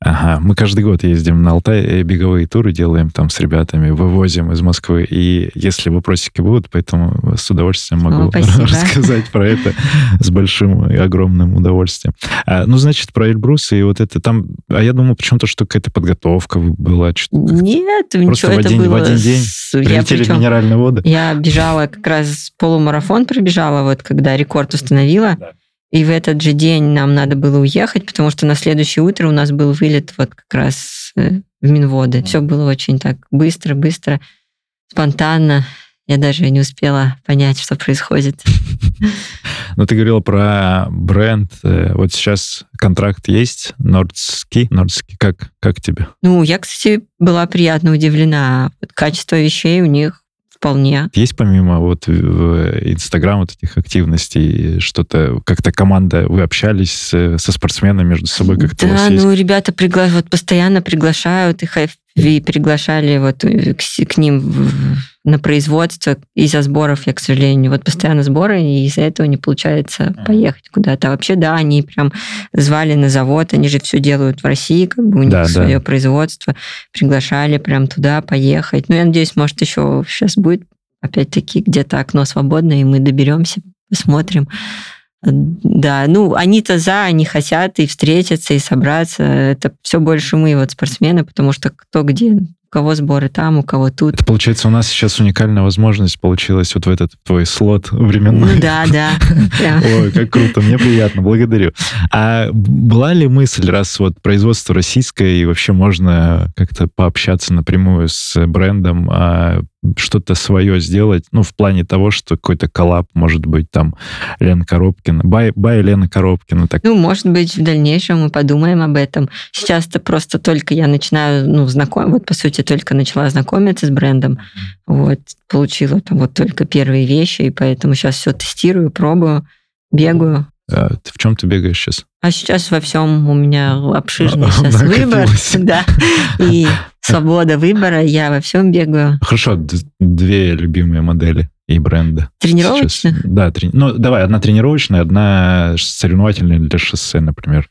S2: Ага, мы каждый год ездим на Алтай, э, беговые туры делаем там с ребятами, вывозим из Москвы. И если вопросики будут, поэтому с удовольствием могу
S1: О, спасибо.
S2: рассказать про это с большим и огромным удовольствием. А, ну, значит, про Эльбрус и вот это там... А я думал почему-то, что какая-то подготовка была.
S1: Нет, ничего, это было...
S2: день Прилетели
S1: причем-
S2: минеральные воды.
S1: Я бежала как раз полумарафон пробежала, вот когда рекорд установила.
S2: Да.
S1: И в этот же день нам надо было уехать, потому что на следующее утро у нас был вылет вот как раз э, в Минводы. Все было очень так быстро, быстро, спонтанно. Я даже не успела понять, что происходит.
S2: Ну, ты говорила про бренд. Э, Вот сейчас контракт есть, Нордский. Нордский, как, как тебе?
S1: Ну, я, кстати, была приятно удивлена. Качество вещей у них вполне.
S2: Есть помимо вот в Инстаграм вот этих активностей что-то, как-то команда, вы общались со спортсменами между собой, как-то
S1: Да, ну, ребята пригла... вот постоянно приглашают их, и приглашали вот э, к, к ним в- на производство из-за сборов, я, к сожалению, вот постоянно сборы, и из-за этого не получается поехать куда-то. А вообще, да, они прям звали на завод, они же все делают в России, как бы у них
S2: Да, да.
S1: свое производство, приглашали прям туда поехать. Ну, я надеюсь, может, еще сейчас будет опять-таки где-то окно свободное, и мы доберемся, посмотрим. Да, ну, они-то за, они хотят и встретиться, и собраться. Это все больше мы, вот, спортсмены, потому что кто где, у кого сборы там, у кого тут.
S2: Это, получается, у нас сейчас уникальная возможность получилась вот в этот твой слот временной.
S1: Ну да, да.
S2: Ой, как круто, мне приятно, благодарю. А была ли мысль, раз вот производство российское, и вообще можно как-то пообщаться напрямую с брендом, а что-то свое сделать, ну, в плане того, что какой-то коллаб, может быть, там, Лена Коробкина, by, by Лена Коробкина, так
S1: Ну, может быть, в дальнейшем мы подумаем об этом. Сейчас-то просто только я начинаю, ну, знаком, вот, по сути, только начала знакомиться с брендом. Вот, получила там вот только первые вещи, и поэтому сейчас все тестирую, пробую, бегаю.
S2: А, ты в чем ты бегаешь сейчас?
S1: А сейчас во всем у меня обширный сейчас выбор, да, и свобода выбора, я во всем бегаю.
S2: Хорошо, две любимые модели и бренда.
S1: Тренировочных?
S2: Сейчас. Да, трени- ну, давай, одна тренировочная, одна соревновательная для шоссе, например.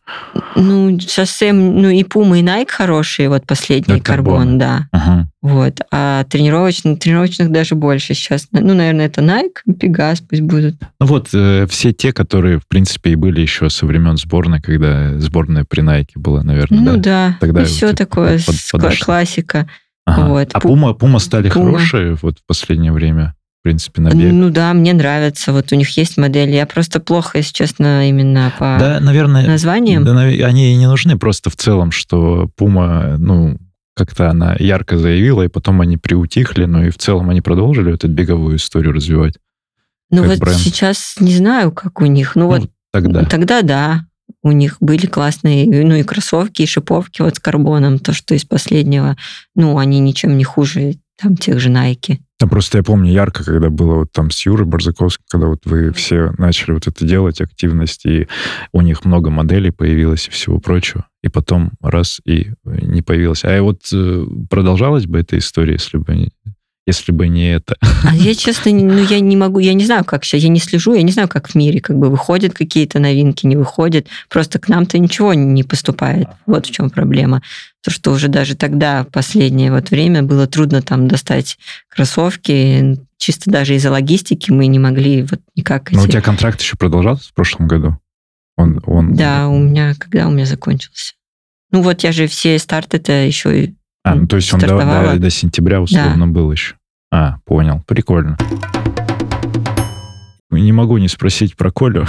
S1: Ну, шоссе, ну и Puma, и Nike хорошие, вот последний
S2: Да, карбон.
S1: карбон, да.
S2: Ага.
S1: Вот. А тренировочных, тренировочных даже больше сейчас. Ну, наверное, это Nike, Pegas пусть будут.
S2: Ну вот, э, все те, которые, в принципе, и были еще со времен сборной, когда сборная при Найке была, наверное,
S1: Ну
S2: да?
S1: да,
S2: Тогда
S1: все
S2: вот
S1: такое,
S2: под- подошло.
S1: классика.
S2: Ага.
S1: вот.
S2: А
S1: Пу-
S2: Пума, Пума стали
S1: Пума.
S2: хорошие вот в последнее время, в принципе, на бег.
S1: Ну да, мне нравится. Вот у них есть модели. Я просто плохо, если честно, именно по
S2: Да, наверное,
S1: названиям.
S2: да, они и не нужны просто в целом, что Пума, ну, как-то она ярко заявила, и потом они приутихли, но и в целом они продолжили эту беговую историю развивать.
S1: ну вот
S2: бренд.
S1: сейчас не знаю, как у них. Ну, вот
S2: Ну, тогда.
S1: Тогда да. У них были классные, ну и кроссовки, и шиповки вот с карбоном, то, что из последнего. Ну, они ничем не хуже там тех же Nike.
S2: Да, просто я помню ярко, когда было вот там с Юрой Барзаковским, когда вот вы все начали вот это делать, активность, и у них много моделей появилось и всего прочего. И потом раз и не появилось. А вот э, продолжалась бы эта история, если бы не, если бы не это.
S1: А я, честно, ну, я не могу, я не знаю, как сейчас, я не слежу, я не знаю, как в мире, как бы выходят какие-то новинки, не выходят. Просто к нам-то ничего не поступает. Вот в чем проблема. То, что уже даже тогда, в последнее вот время, было трудно там достать кроссовки. Чисто даже из-за логистики мы не могли вот никак...
S2: Но у
S1: эти-
S2: тебя контракт еще продолжался в прошлом году? Он, он...
S1: Да, у меня, когда у меня закончился? Ну вот я же все старты-то еще и...
S2: А, ну, то есть он до, до- до сентября условно был еще. А, понял. Прикольно. Не могу не спросить про Колю.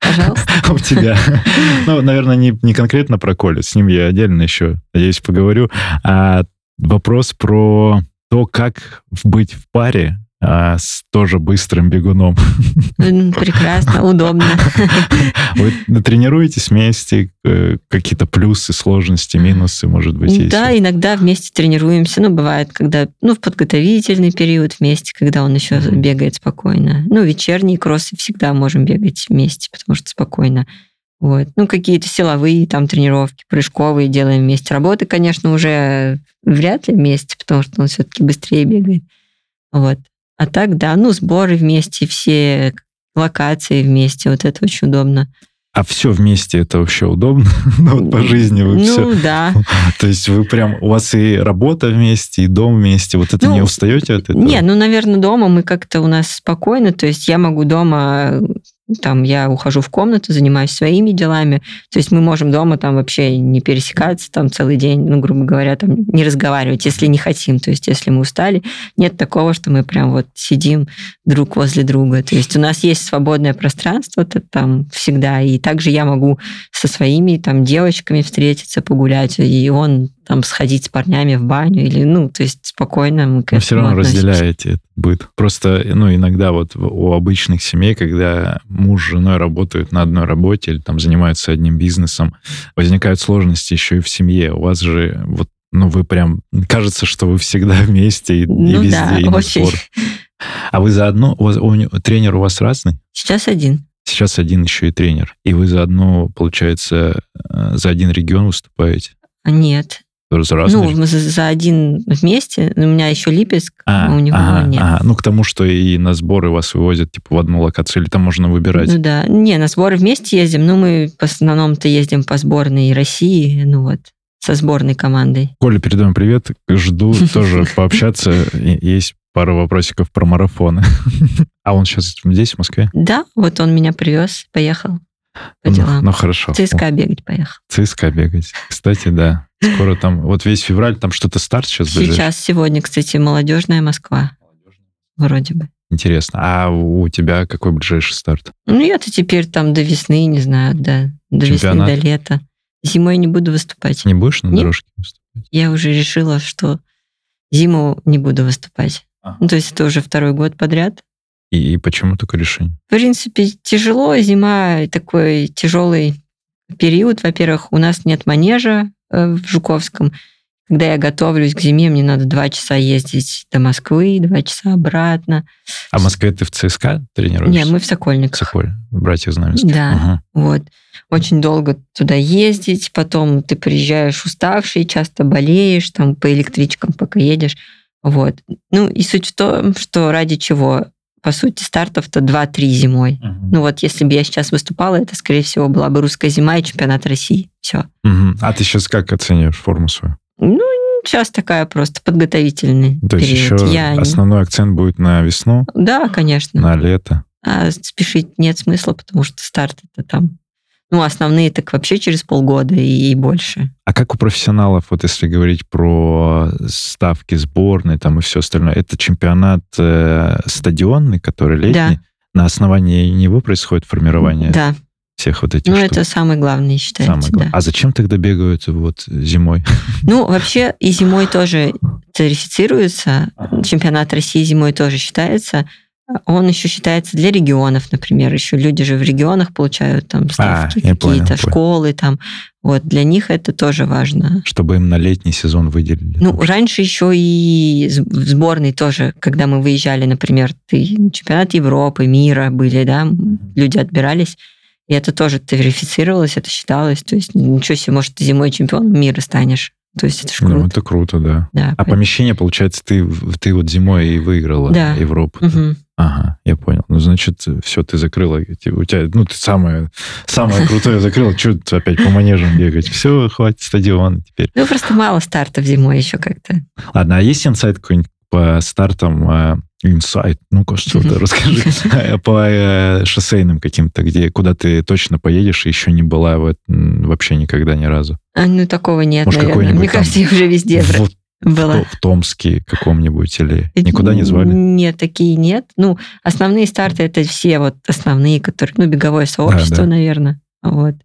S1: Пожалуйста.
S2: У тебя? Ну, наверное, не, не конкретно про Колю, с ним я отдельно еще, надеюсь, поговорю. А вопрос про то, как быть в паре а, с тоже быстрым бегуном.
S1: Прекрасно, удобно.
S2: Вы тренируетесь вместе? э, Какие-то плюсы, сложности, минусы, может быть, есть?
S1: Да, иногда вместе тренируемся. Ну, бывает, когда, ну, в подготовительный период вместе, когда он еще бегает спокойно. Ну, вечерние кроссы всегда можем бегать вместе, потому что спокойно. Вот. Ну, какие-то силовые там тренировки, прыжковые делаем вместе. Работы, конечно, уже вряд ли вместе, потому что он все-таки быстрее бегает. Вот. А так, да, ну, сборы вместе, все локации вместе, вот это очень удобно.
S2: А все вместе это вообще удобно? ну, вот по жизни вы
S1: ну,
S2: все...
S1: Ну, да.
S2: То есть вы прям... У вас и работа вместе, и дом вместе. Вот это
S1: Ну,
S2: не устаете от этого?
S1: Не, ну, наверное, дома мы как-то у нас спокойно, то есть я могу дома, там, я ухожу в комнату, занимаюсь своими делами, то есть мы можем дома там вообще не пересекаться там целый день, ну, грубо говоря, там не разговаривать, если не хотим, то есть если мы устали, нет такого, что мы прям вот сидим друг возле друга, то есть у нас есть свободное пространство то там всегда, и также я могу со своими там девочками встретиться, погулять, и он там сходить с парнями в баню, или, ну, то есть спокойно мы к
S2: Но все
S1: этому
S2: равно
S1: относимся.
S2: разделяете этот быт. Просто, ну, иногда вот у обычных семей, когда муж с женой работают на одной работе или там занимаются одним бизнесом, возникают сложности еще и в семье. У вас же вот ну, вы прям... Кажется, что вы всегда вместе и, и
S1: Ну
S2: везде,
S1: да,
S2: и на
S1: очень.
S2: спорт. А вы заодно... У вас, у тренер у вас разный?
S1: Сейчас один.
S2: Сейчас один еще и тренер. И вы заодно, получается, э, за один регион выступаете?
S1: Нет.
S2: Разный
S1: Ну, за, один вместе. У меня еще Липецк,
S2: А,
S1: а у него
S2: ага,
S1: нет.
S2: ага. Ну, к тому, что и на сборы вас вывозят типа в одну локацию, или там можно выбирать.
S1: Ну да. Не, на сборы вместе ездим, но мы в основном-то ездим по сборной России, ну вот, со сборной командой.
S2: Коля, передаем привет. Жду тоже пообщаться. Есть пара вопросиков про марафоны. А он сейчас здесь, в Москве?
S1: Да, вот он меня привез, поехал по
S2: Ну, ну, хорошо.
S1: ЦСКА бегать поехал.
S2: ЦСКА бегать. Кстати, да. Скоро там, вот весь февраль, там что-то старт сейчас бежишь?
S1: Сейчас, сегодня, кстати, молодежная Москва. Вроде бы.
S2: Интересно. А у тебя какой ближайший старт?
S1: Ну, я-то теперь там до весны, не знаю, до, до весны,
S2: Чемпионат?
S1: до лета. Зимой не буду выступать.
S2: Не будешь на
S1: Нет.
S2: дорожке выступать?
S1: Я уже решила, что зиму не буду выступать.
S2: Ага.
S1: Ну, то есть это уже второй год подряд.
S2: И, и почему такое решение?
S1: В принципе, тяжело, зима такой тяжелый период. Во-первых, у нас нет манежа э, в Жуковском. Когда я готовлюсь к зиме, мне надо два часа ездить до Москвы, два часа обратно.
S2: А в Москве ты в ЦСКА тренируешься?
S1: Не, мы в Сокольниках.
S2: Соколь, братья Знаменских.
S1: Да.
S2: Ага.
S1: Вот. Очень долго туда ездить, потом ты приезжаешь уставший, часто болеешь, там по электричкам пока едешь. Вот. Ну и суть в том, что ради чего? По сути, стартов-то 2-3 зимой. Ну вот если бы я сейчас выступала, это, скорее всего, была бы русская зима и чемпионат России. Все.
S2: Мгм. А ты сейчас как оцениваешь форму свою?
S1: Ну, сейчас такая просто подготовительный
S2: То есть
S1: период.
S2: еще
S1: Я не-
S2: основной акцент будет на весну,
S1: Да, конечно.
S2: на лето.
S1: А спешить нет смысла, потому что старт это там... Ну, основные так вообще через полгода и, и больше.
S2: А как у профессионалов, вот если говорить про ставки сборной там и все остальное, это чемпионат э, стадионный, который летний?
S1: Да.
S2: На основании него происходит формирование
S1: Да.
S2: всех вот этих
S1: Ну,
S2: штук?
S1: это самое главное, считается,
S2: Самое главное.
S1: да.
S2: А зачем тогда бегают вот зимой?
S1: Ну, вообще и зимой тоже тарифицируется. Чемпионат России зимой тоже считается. Он еще считается для регионов, например. Еще люди же в регионах получают там ставки
S2: А, я понял,
S1: какие-то, школы там. Вот для них это тоже важно.
S2: Чтобы им на летний сезон выделили?
S1: Ну, раньше еще и в сборной тоже, когда мы выезжали, например, ты, чемпионат Европы, мира были, да, люди отбирались, и это тоже верифицировалось, это считалось. То есть ничего себе, может, ты зимой чемпионом мира станешь. То есть это ж
S2: Ну,
S1: круто.
S2: это круто, да.
S1: Да,
S2: А
S1: поэтому-
S2: помещение, получается, ты, ты вот зимой и выиграла
S1: Да.
S2: Европу.
S1: Мгм.
S2: Ага, я понял. Ну, значит, все, ты закрыла. Ти- У тебя, ну, ты самое, самое крутое закрыла. Что ты опять по манежам бегать? Все, хватит стадион теперь.
S1: Ну, просто мало стартов зимой еще как-то.
S2: Ладно, а есть инсайт какой-нибудь по стартам? Э, Инсайт, ну-ка, что-то расскажи. Э, По э, шоссейным каким-то, где, куда ты точно поедешь еще не была в эт- м, вообще никогда ни разу.
S1: А, ну, такого нет,
S2: Может,
S1: наверное. Мне
S2: там
S1: кажется, я уже везде
S2: В,
S1: была.
S2: в Томске каком-нибудь или никуда не звали?
S1: Нет, такие нет. Ну, основные старты это все вот основные, которые, ну, беговое сообщество,
S2: да.
S1: наверное. Вот.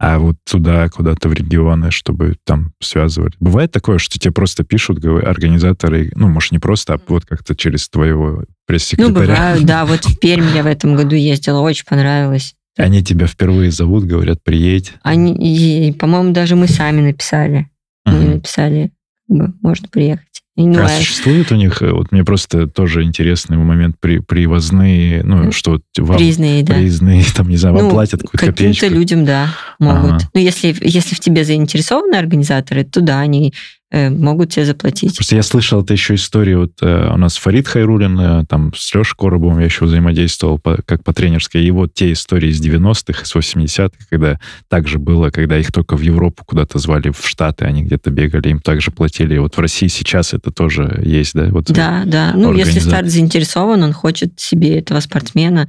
S2: А вот туда, куда-то в регионы, чтобы там связывали. Бывает такое, что тебе просто пишут организаторы, ну, может, не просто, а вот как-то через твоего
S1: Ну,
S2: пресс-секретаря.
S1: бывают, да. Вот в Пермь я в этом году ездила, очень понравилось.
S2: Они тебя впервые зовут, говорят, приедь.
S1: Они, по-моему, даже мы сами написали. Мы написали, можно приехать. Ну,
S2: а существует у них, э, вот мне просто тоже интересный момент, при, привозные, ну, что вот вам
S1: Признанные, да.
S2: признанные, там, не знаю, вам
S1: Ну,
S2: платят какую-то
S1: Каким-то
S2: копеечку.
S1: людям, да, могут.
S2: Ага.
S1: Ну, если, если в тебе заинтересованы организаторы, то да, они э, могут тебе заплатить.
S2: Просто я слышал это еще историю, вот э, у нас Фарид Хайрулин, э, там с Лешей Коробовым я еще взаимодействовал по- как по тренерской, и вот те истории из 90-х, с 80-х, когда также было, когда их только в Европу куда-то звали, в Штаты, они где-то бегали, им также платили. И вот в России сейчас это тоже есть, да? Вот,
S1: Да, да. Ну, если старт заинтересован, он хочет себе этого спортсмена,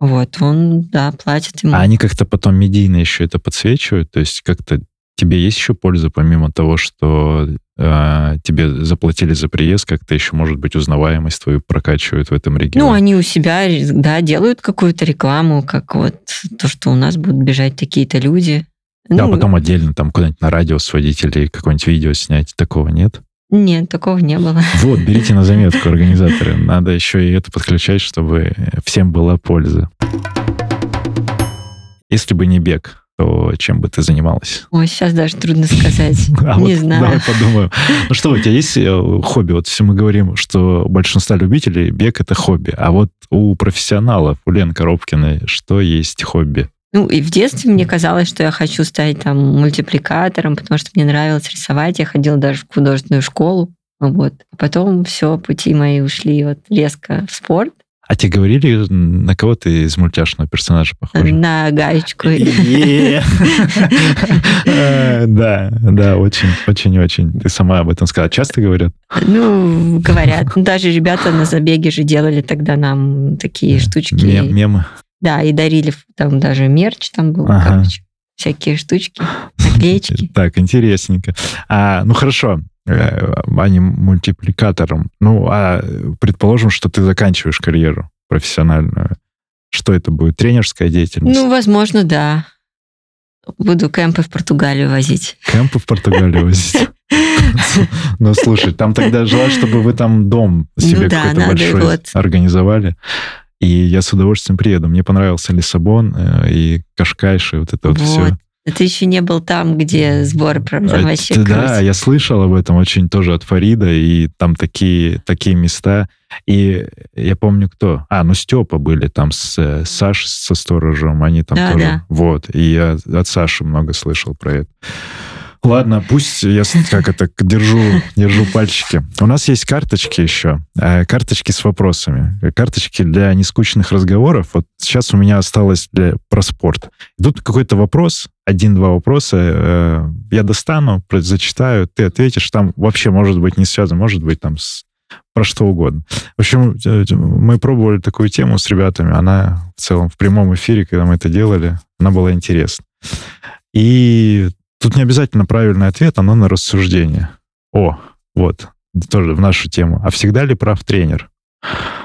S1: вот, он, да, платит ему.
S2: А они как-то потом медийно еще это подсвечивают, то есть как-то тебе есть еще польза, помимо того, что э, тебе заплатили за приезд, как-то еще, может быть, узнаваемость твою прокачивают в этом регионе?
S1: Ну, они у себя, да, делают какую-то рекламу, как вот то, что у нас будут бежать такие-то люди.
S2: Да,
S1: Ну,
S2: потом отдельно там куда-нибудь на радио сводить или какое-нибудь видео снять. Такого нет?
S1: Нет, такого не было.
S2: Вот, берите на заметку, организаторы. Надо еще и это подключать, чтобы всем была польза. Если бы не бег, то чем бы ты занималась?
S1: Ой, сейчас даже трудно сказать.
S2: А
S1: Не
S2: вот
S1: знаю.
S2: Давай подумаем. Ну что, у тебя есть э, хобби? Вот все мы говорим, что у большинства любителей бег — это хобби. А вот у профессионалов, у Лены Коробкиной, что есть хобби?
S1: Ну, и в детстве мне казалось, что я хочу стать там мультипликатором, потому что мне нравилось рисовать. Я ходила даже в художественную школу. Вот. А потом все, пути мои ушли вот резко в спорт,
S2: А тебе говорили, на кого ты из мультяшного персонажа похожа?
S1: на гаечку.
S2: Э, Да, да, очень, очень, очень. Ты сама об этом сказала. Часто говорят?
S1: Ну, говорят. Ну, Даже ребята на забеге же делали тогда нам такие штучки.
S2: Мем- Мемы.
S1: Да, и дарили там даже мерч там был,
S2: Ага.
S1: короче. Всякие штучки, наклеечки.
S2: Так, интересненько. А, ну хорошо, а не мультипликатором. Ну, а предположим, что ты заканчиваешь карьеру профессиональную. Что это будет? Тренерская деятельность?
S1: Ну, возможно, да. Буду кемпы в Португалию возить.
S2: Кемпы в Португалию возить? Ну, слушай, там тогда желаю, чтобы вы там дом себе
S1: Ну
S2: какой-то большой организовали. И я с удовольствием приеду. Мне понравился Лиссабон э, и Кашкайш, и вот это вот,
S1: Вот.
S2: все.
S1: Ты еще не был там, где сборы проводят. Вообще
S2: А, да,
S1: круто.
S2: я слышал об этом очень тоже от Фарида, и там такие, такие места. И я помню, кто. А, ну Степа были там с э, Сашей со сторожем, они там
S1: Да,
S2: тоже.
S1: да.
S2: Вот, и я от Саши много слышал про это. Ладно, пусть я как это держу, держу пальчики. У нас есть карточки еще, э, карточки с вопросами, карточки для нескучных разговоров. Вот сейчас у меня осталось для про спорт. Тут какой-то вопрос, один-два вопроса, э, я достану, зачитаю, ты ответишь. Там вообще может быть не связано, может быть там с про что угодно. В общем, э, мы пробовали такую тему с ребятами. Она в целом в прямом эфире, когда мы это делали, она была интересна. И тут не обязательно правильный ответ, оно на рассуждение. О, вот, тоже в нашу тему. А всегда ли прав тренер?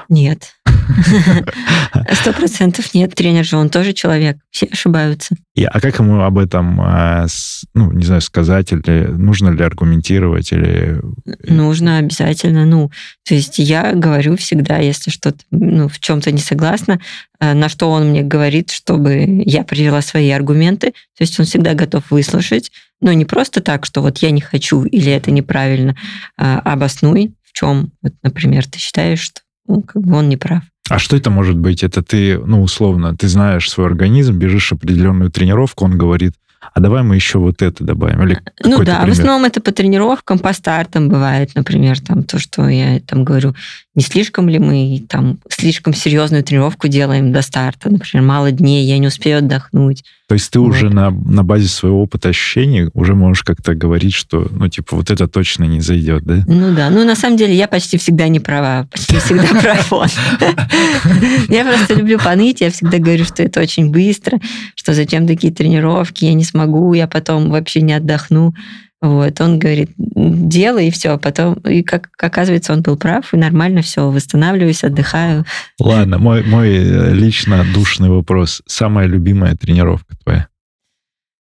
S1: Нет. Сто процентов нет. Тренер же, он тоже человек. Все ошибаются.
S2: И, а как ему об этом, с- ну, не знаю, сказать, или нужно ли аргументировать, или...
S1: Нужно обязательно. Ну, то есть я говорю всегда, если что-то, ну, в чем-то не согласна, э, на что он мне говорит, чтобы я привела свои аргументы. То есть он всегда готов выслушать. Но не просто так, что вот я не хочу или это неправильно. а обоснуй, в чем, вот, например, ты считаешь, что ну, как бы он не прав.
S2: А что это может быть? Это ты, ну, условно, ты знаешь свой организм, бежишь определенную тренировку, он говорит, а давай мы еще вот это добавим. Или
S1: Ну да, в
S2: пример.
S1: основном это по тренировкам, по стартам бывает, например, там то, что я там говорю, не слишком ли мы там слишком серьезную тренировку делаем до старта, например, мало дней, я не успею отдохнуть.
S2: То есть ты
S1: Вот.
S2: уже на, на базе своего опыта ощущений уже можешь как-то говорить, что, ну, типа, вот это точно не зайдет, да?
S1: Ну да, ну на самом деле я почти всегда не права, почти всегда прав он. Я просто люблю поныть, я всегда говорю, что это очень быстро, что зачем такие тренировки, я не смогу, я потом вообще не отдохну. Вот, он говорит, делай, и все. Потом, и как оказывается, он был прав, и нормально все, восстанавливаюсь, отдыхаю.
S2: Ладно, мой, мой э, лично душный вопрос. Самая любимая тренировка твоя?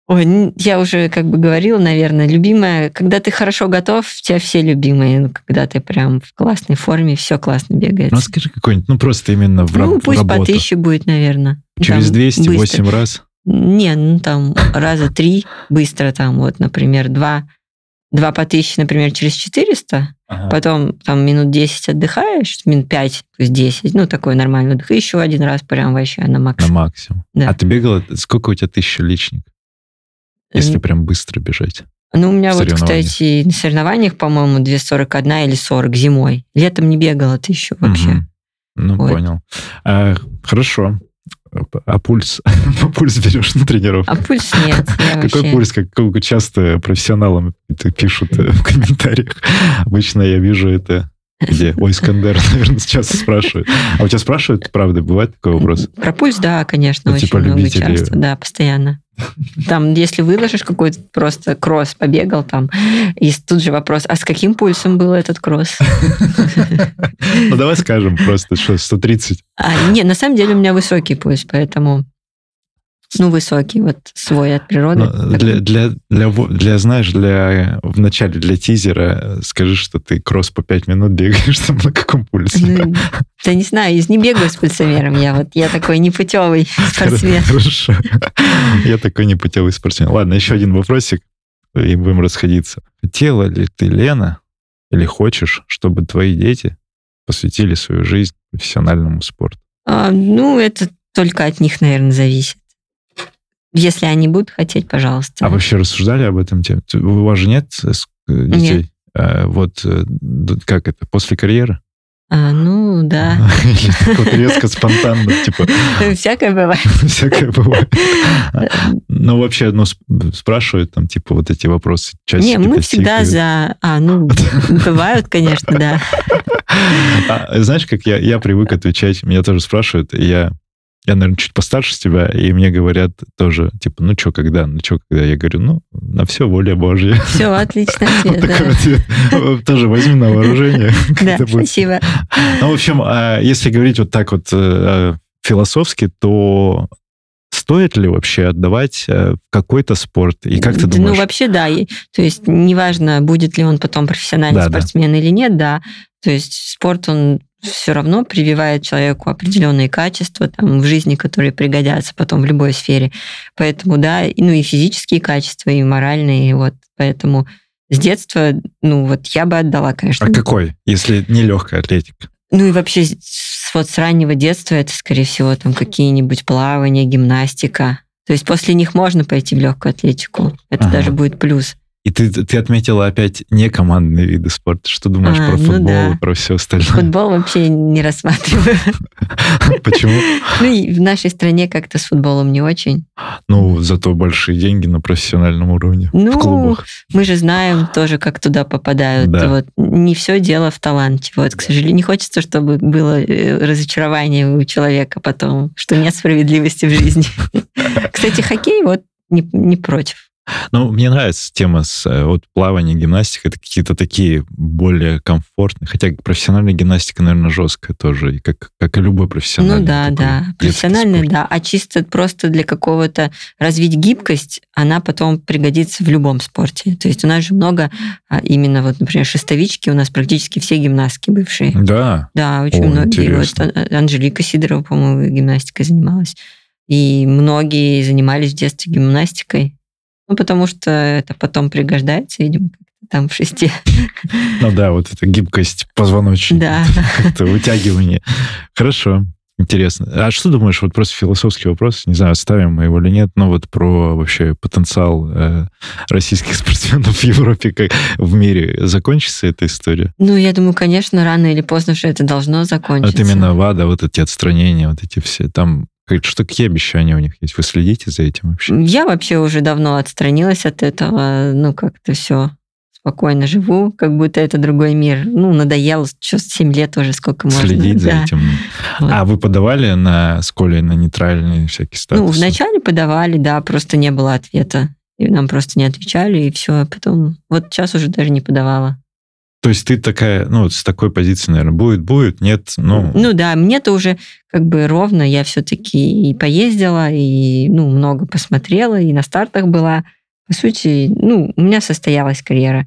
S1: Ой, я уже как бы говорила, наверное, любимая, когда ты хорошо готов, у тебя все любимые, ну, когда ты прям в классной форме, все классно бегает.
S2: Ну, скажи какой-нибудь, ну, просто именно в,
S1: Ну,
S2: раб-
S1: пусть по
S2: работу.
S1: тысяче будет, наверное.
S2: Через
S1: Там
S2: 208
S1: быстро.
S2: раз?
S1: Не, ну там раза три быстро, там вот, например, два 2 по 1000, например, через 400,
S2: Ага.
S1: потом там минут 10 отдыхаешь, минут 5, то есть 10, ну, такой нормальный отдых, и еще один раз прям вообще на
S2: На
S1: максимум.
S2: максимум.
S1: Да.
S2: А ты бегала, сколько у тебя тысяча личник? Если прям быстро бежать.
S1: Ну, у меня вот, кстати, на соревнованиях, по-моему, 241 или 40 зимой. Летом не бегала еще вообще.
S2: Мгм. Ну,
S1: Вот.
S2: понял. А, хорошо. А пульс? пульс берешь на тренировку?
S1: А пульс нет.
S2: Какой
S1: вообще...
S2: пульс? Как часто профессионалам это пишут э, в комментариях. Обычно я вижу это где? Ой, Искандер, наверное, часто спрашивают. А у тебя спрашивают, правда, бывает такой вопрос?
S1: Про пульс, да, конечно,
S2: Ну,
S1: очень
S2: типа
S1: много
S2: любители.
S1: часто. Да, постоянно. Там, если выложишь какой-то просто кросс, побегал там, и тут же вопрос, а с каким пульсом был этот кросс?
S2: Ну, давай скажем просто, что 130.
S1: А, не, на самом деле у меня высокий пульс, поэтому, ну, высокий, вот свой от природы.
S2: Ну, для, для, для, для, знаешь, для в начале для тизера э, скажи, что ты кросс по 5 минут бегаешь там на каком пульсе.
S1: Ну, да не знаю, я не бегаю с пульсомером, я вот, я такой непутевый спортсмен.
S2: Хорошо. Я такой непутевый спортсмен. Ладно, еще один вопросик, и будем расходиться. Хотела ли ты, Лена, или хочешь, чтобы твои дети посвятили свою жизнь профессиональному спорту?
S1: А, ну, это только от них, наверное, зависит. Если они будут хотеть, пожалуйста.
S2: А вообще рассуждали об этом У вас же нет э, э, детей? А, вот э, как это, после карьеры?
S1: А, ну, да.
S2: Вот резко, спонтанно, типа,
S1: Всякое бывает.
S2: всякое бывает. Ну, вообще, ну, сп- спрашивают там, типа, вот эти вопросы.
S1: Не, мы всегда за... А, ну, бывают, конечно, да.
S2: А, знаешь, как я, я привык отвечать, меня тоже спрашивают, и я, я, наверное, чуть постарше тебя, и мне говорят тоже, типа, ну, что, когда, ну, что, когда? Я говорю, ну, на все воля Божья.
S1: Все, ответ, да.
S2: ответ. Тоже возьми на вооружение.
S1: Да, спасибо.
S2: Ну, в общем, а, если говорить вот так вот э, философски, то стоит ли вообще отдавать э, какой-то спорт? И как ты
S1: Да,
S2: думаешь?
S1: Ну, вообще, да. То есть, неважно, будет ли он потом профессиональный
S2: Да, да.
S1: спортсмен или нет, да. То есть, спорт, он все равно прививает человеку определенные качества там, в жизни, которые пригодятся потом в любой сфере. Поэтому, да, ну и физические качества, и моральные. Вот. Поэтому с детства, ну вот я бы отдала, конечно.
S2: А какой, если не легкая атлетика?
S1: Ну и вообще вот с раннего детства это, скорее всего, там какие-нибудь плавания, гимнастика. То есть после них можно пойти в легкую атлетику. Это
S2: Ага.
S1: даже будет плюс.
S2: И ты, ты отметила опять не командные виды спорта. Что думаешь
S1: А,
S2: про
S1: ну
S2: футбол
S1: да.
S2: и про все остальное?
S1: Футбол вообще не рассматриваю.
S2: Почему?
S1: Ну в нашей стране как-то с футболом не очень.
S2: Ну, зато большие деньги на профессиональном уровне
S1: Ну. Мы же знаем тоже, как туда попадают.
S2: Да.
S1: Вот не все дело в таланте. Вот, к сожалению, не хочется, чтобы было э, разочарование у человека потом, что нет справедливости в жизни. Кстати, хоккей вот не, не против.
S2: Ну, мне нравится тема с э, вот плавание, гимнастика. Это какие-то такие более комфортные. Хотя профессиональная гимнастика, наверное, жесткая тоже. И как, как и любой профессиональный.
S1: Ну да, да. Профессиональная, да. А чисто просто для какого-то развить гибкость, она потом пригодится в любом спорте. То есть у нас же много а, именно вот, например, шестовички, у нас практически все гимнастки бывшие.
S2: Да.
S1: Да, очень
S2: О,
S1: многие. Вот
S2: интересно.
S1: А- Анжелика Сидорова, по-моему, гимнастикой занималась. И многие занимались в детстве гимнастикой. Ну, потому что это потом пригождается, видимо, как-то там в шесте.
S2: Ну да, вот эта гибкость позвоночника.
S1: Да.
S2: Как-то вытягивание. Хорошо. Интересно. А что думаешь, вот просто философский вопрос, не знаю, оставим мы его или нет, но вот про вообще потенциал э, российских спортсменов в Европе, как в мире, закончится эта история?
S1: Ну, я думаю, конечно, рано или поздно же это должно
S2: Вот
S1: закончиться.
S2: именно ВАДА, вот эти отстранения, вот эти все, там что какие обещания у них есть? Вы следите за этим вообще?
S1: Я вообще уже давно отстранилась от этого. Ну, как-то все спокойно живу, как будто это другой мир. Ну, надоело, что 7 лет уже сколько можно.
S2: Следить за
S1: Да.
S2: этим.
S1: Вот.
S2: А вы подавали на сколе на нейтральные всякие статусы?
S1: Ну, вначале подавали, да, просто не было ответа. И нам просто не отвечали, и все. Потом, вот сейчас уже даже не подавала.
S2: То есть ты такая, ну, вот с такой позиции, наверное, будет, будет, нет, ну...
S1: Ну да, мне-то уже как бы ровно, я все-таки и поездила, и ну, много посмотрела, и на стартах была. По сути, ну, у меня состоялась карьера.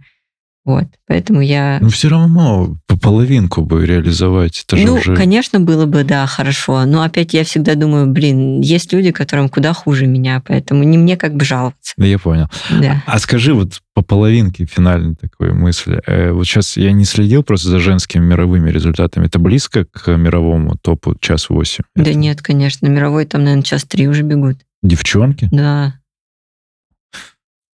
S1: Вот, поэтому я...
S2: Ну, все равно по половинку бы реализовать. Это
S1: ну,
S2: уже...
S1: конечно, было бы, да, хорошо. Но опять я всегда думаю, блин, есть люди, которым куда хуже меня, поэтому не мне как бы жаловаться.
S2: Да, я понял.
S1: Да.
S2: А скажи вот по половинке финальной такой мысли. Э, вот сейчас я не следил просто за женскими мировыми результатами. Это близко к мировому топу час восемь?
S1: Да
S2: Это
S1: нет, конечно, мировой там, наверное, час три уже бегут.
S2: Девчонки?
S1: Да.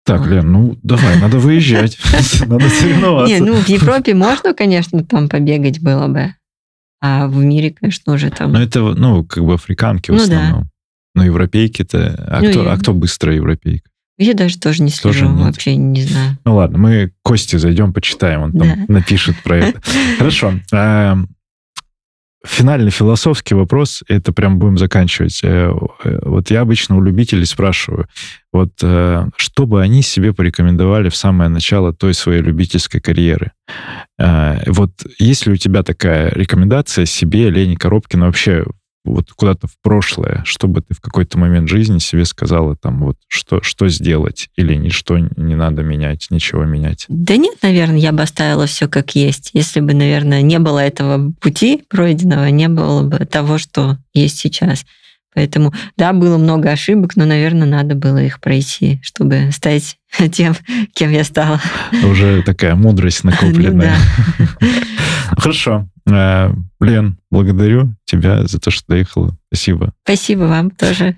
S2: Так, Лен, ну давай, надо выезжать. Надо соревноваться.
S1: Не, ну в Европе можно, конечно, там побегать было бы. А в мире, конечно, уже там...
S2: Но это, ну, как бы африканки в
S1: Ну да.
S2: основном. Но европейки-то... А,
S1: Ну,
S2: кто,
S1: я-
S2: а кто быстрая европейка?
S1: Я даже тоже не
S2: Тоже
S1: слежу,
S2: нет.
S1: вообще не знаю.
S2: Ну ладно, мы к Косте зайдем, почитаем, он там
S1: Да.
S2: напишет про это. Хорошо. Финальный философский вопрос, это прям будем заканчивать. Э, э, Вот я обычно у любителей спрашиваю, вот э, что бы они себе порекомендовали в самое начало той своей любительской карьеры? Вот есть ли у тебя такая рекомендация себе, Лене Коробкину, вообще вот куда-то в прошлое, чтобы ты в какой-то момент жизни себе сказала там вот что, что сделать или ничто не надо менять, ничего менять?
S1: Да нет, наверное, я бы оставила все как есть. Если бы, наверное, не было этого пути пройденного, не было бы того, что есть сейчас. Поэтому, да, было много ошибок, но, наверное, надо было их пройти, чтобы стать тем, кем я стала.
S2: Уже такая мудрость
S1: Ну
S2: накопленная. Хорошо. Э, Лен, благодарю тебя за то, что доехала. Спасибо.
S1: Спасибо вам тоже,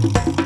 S3: Thank you.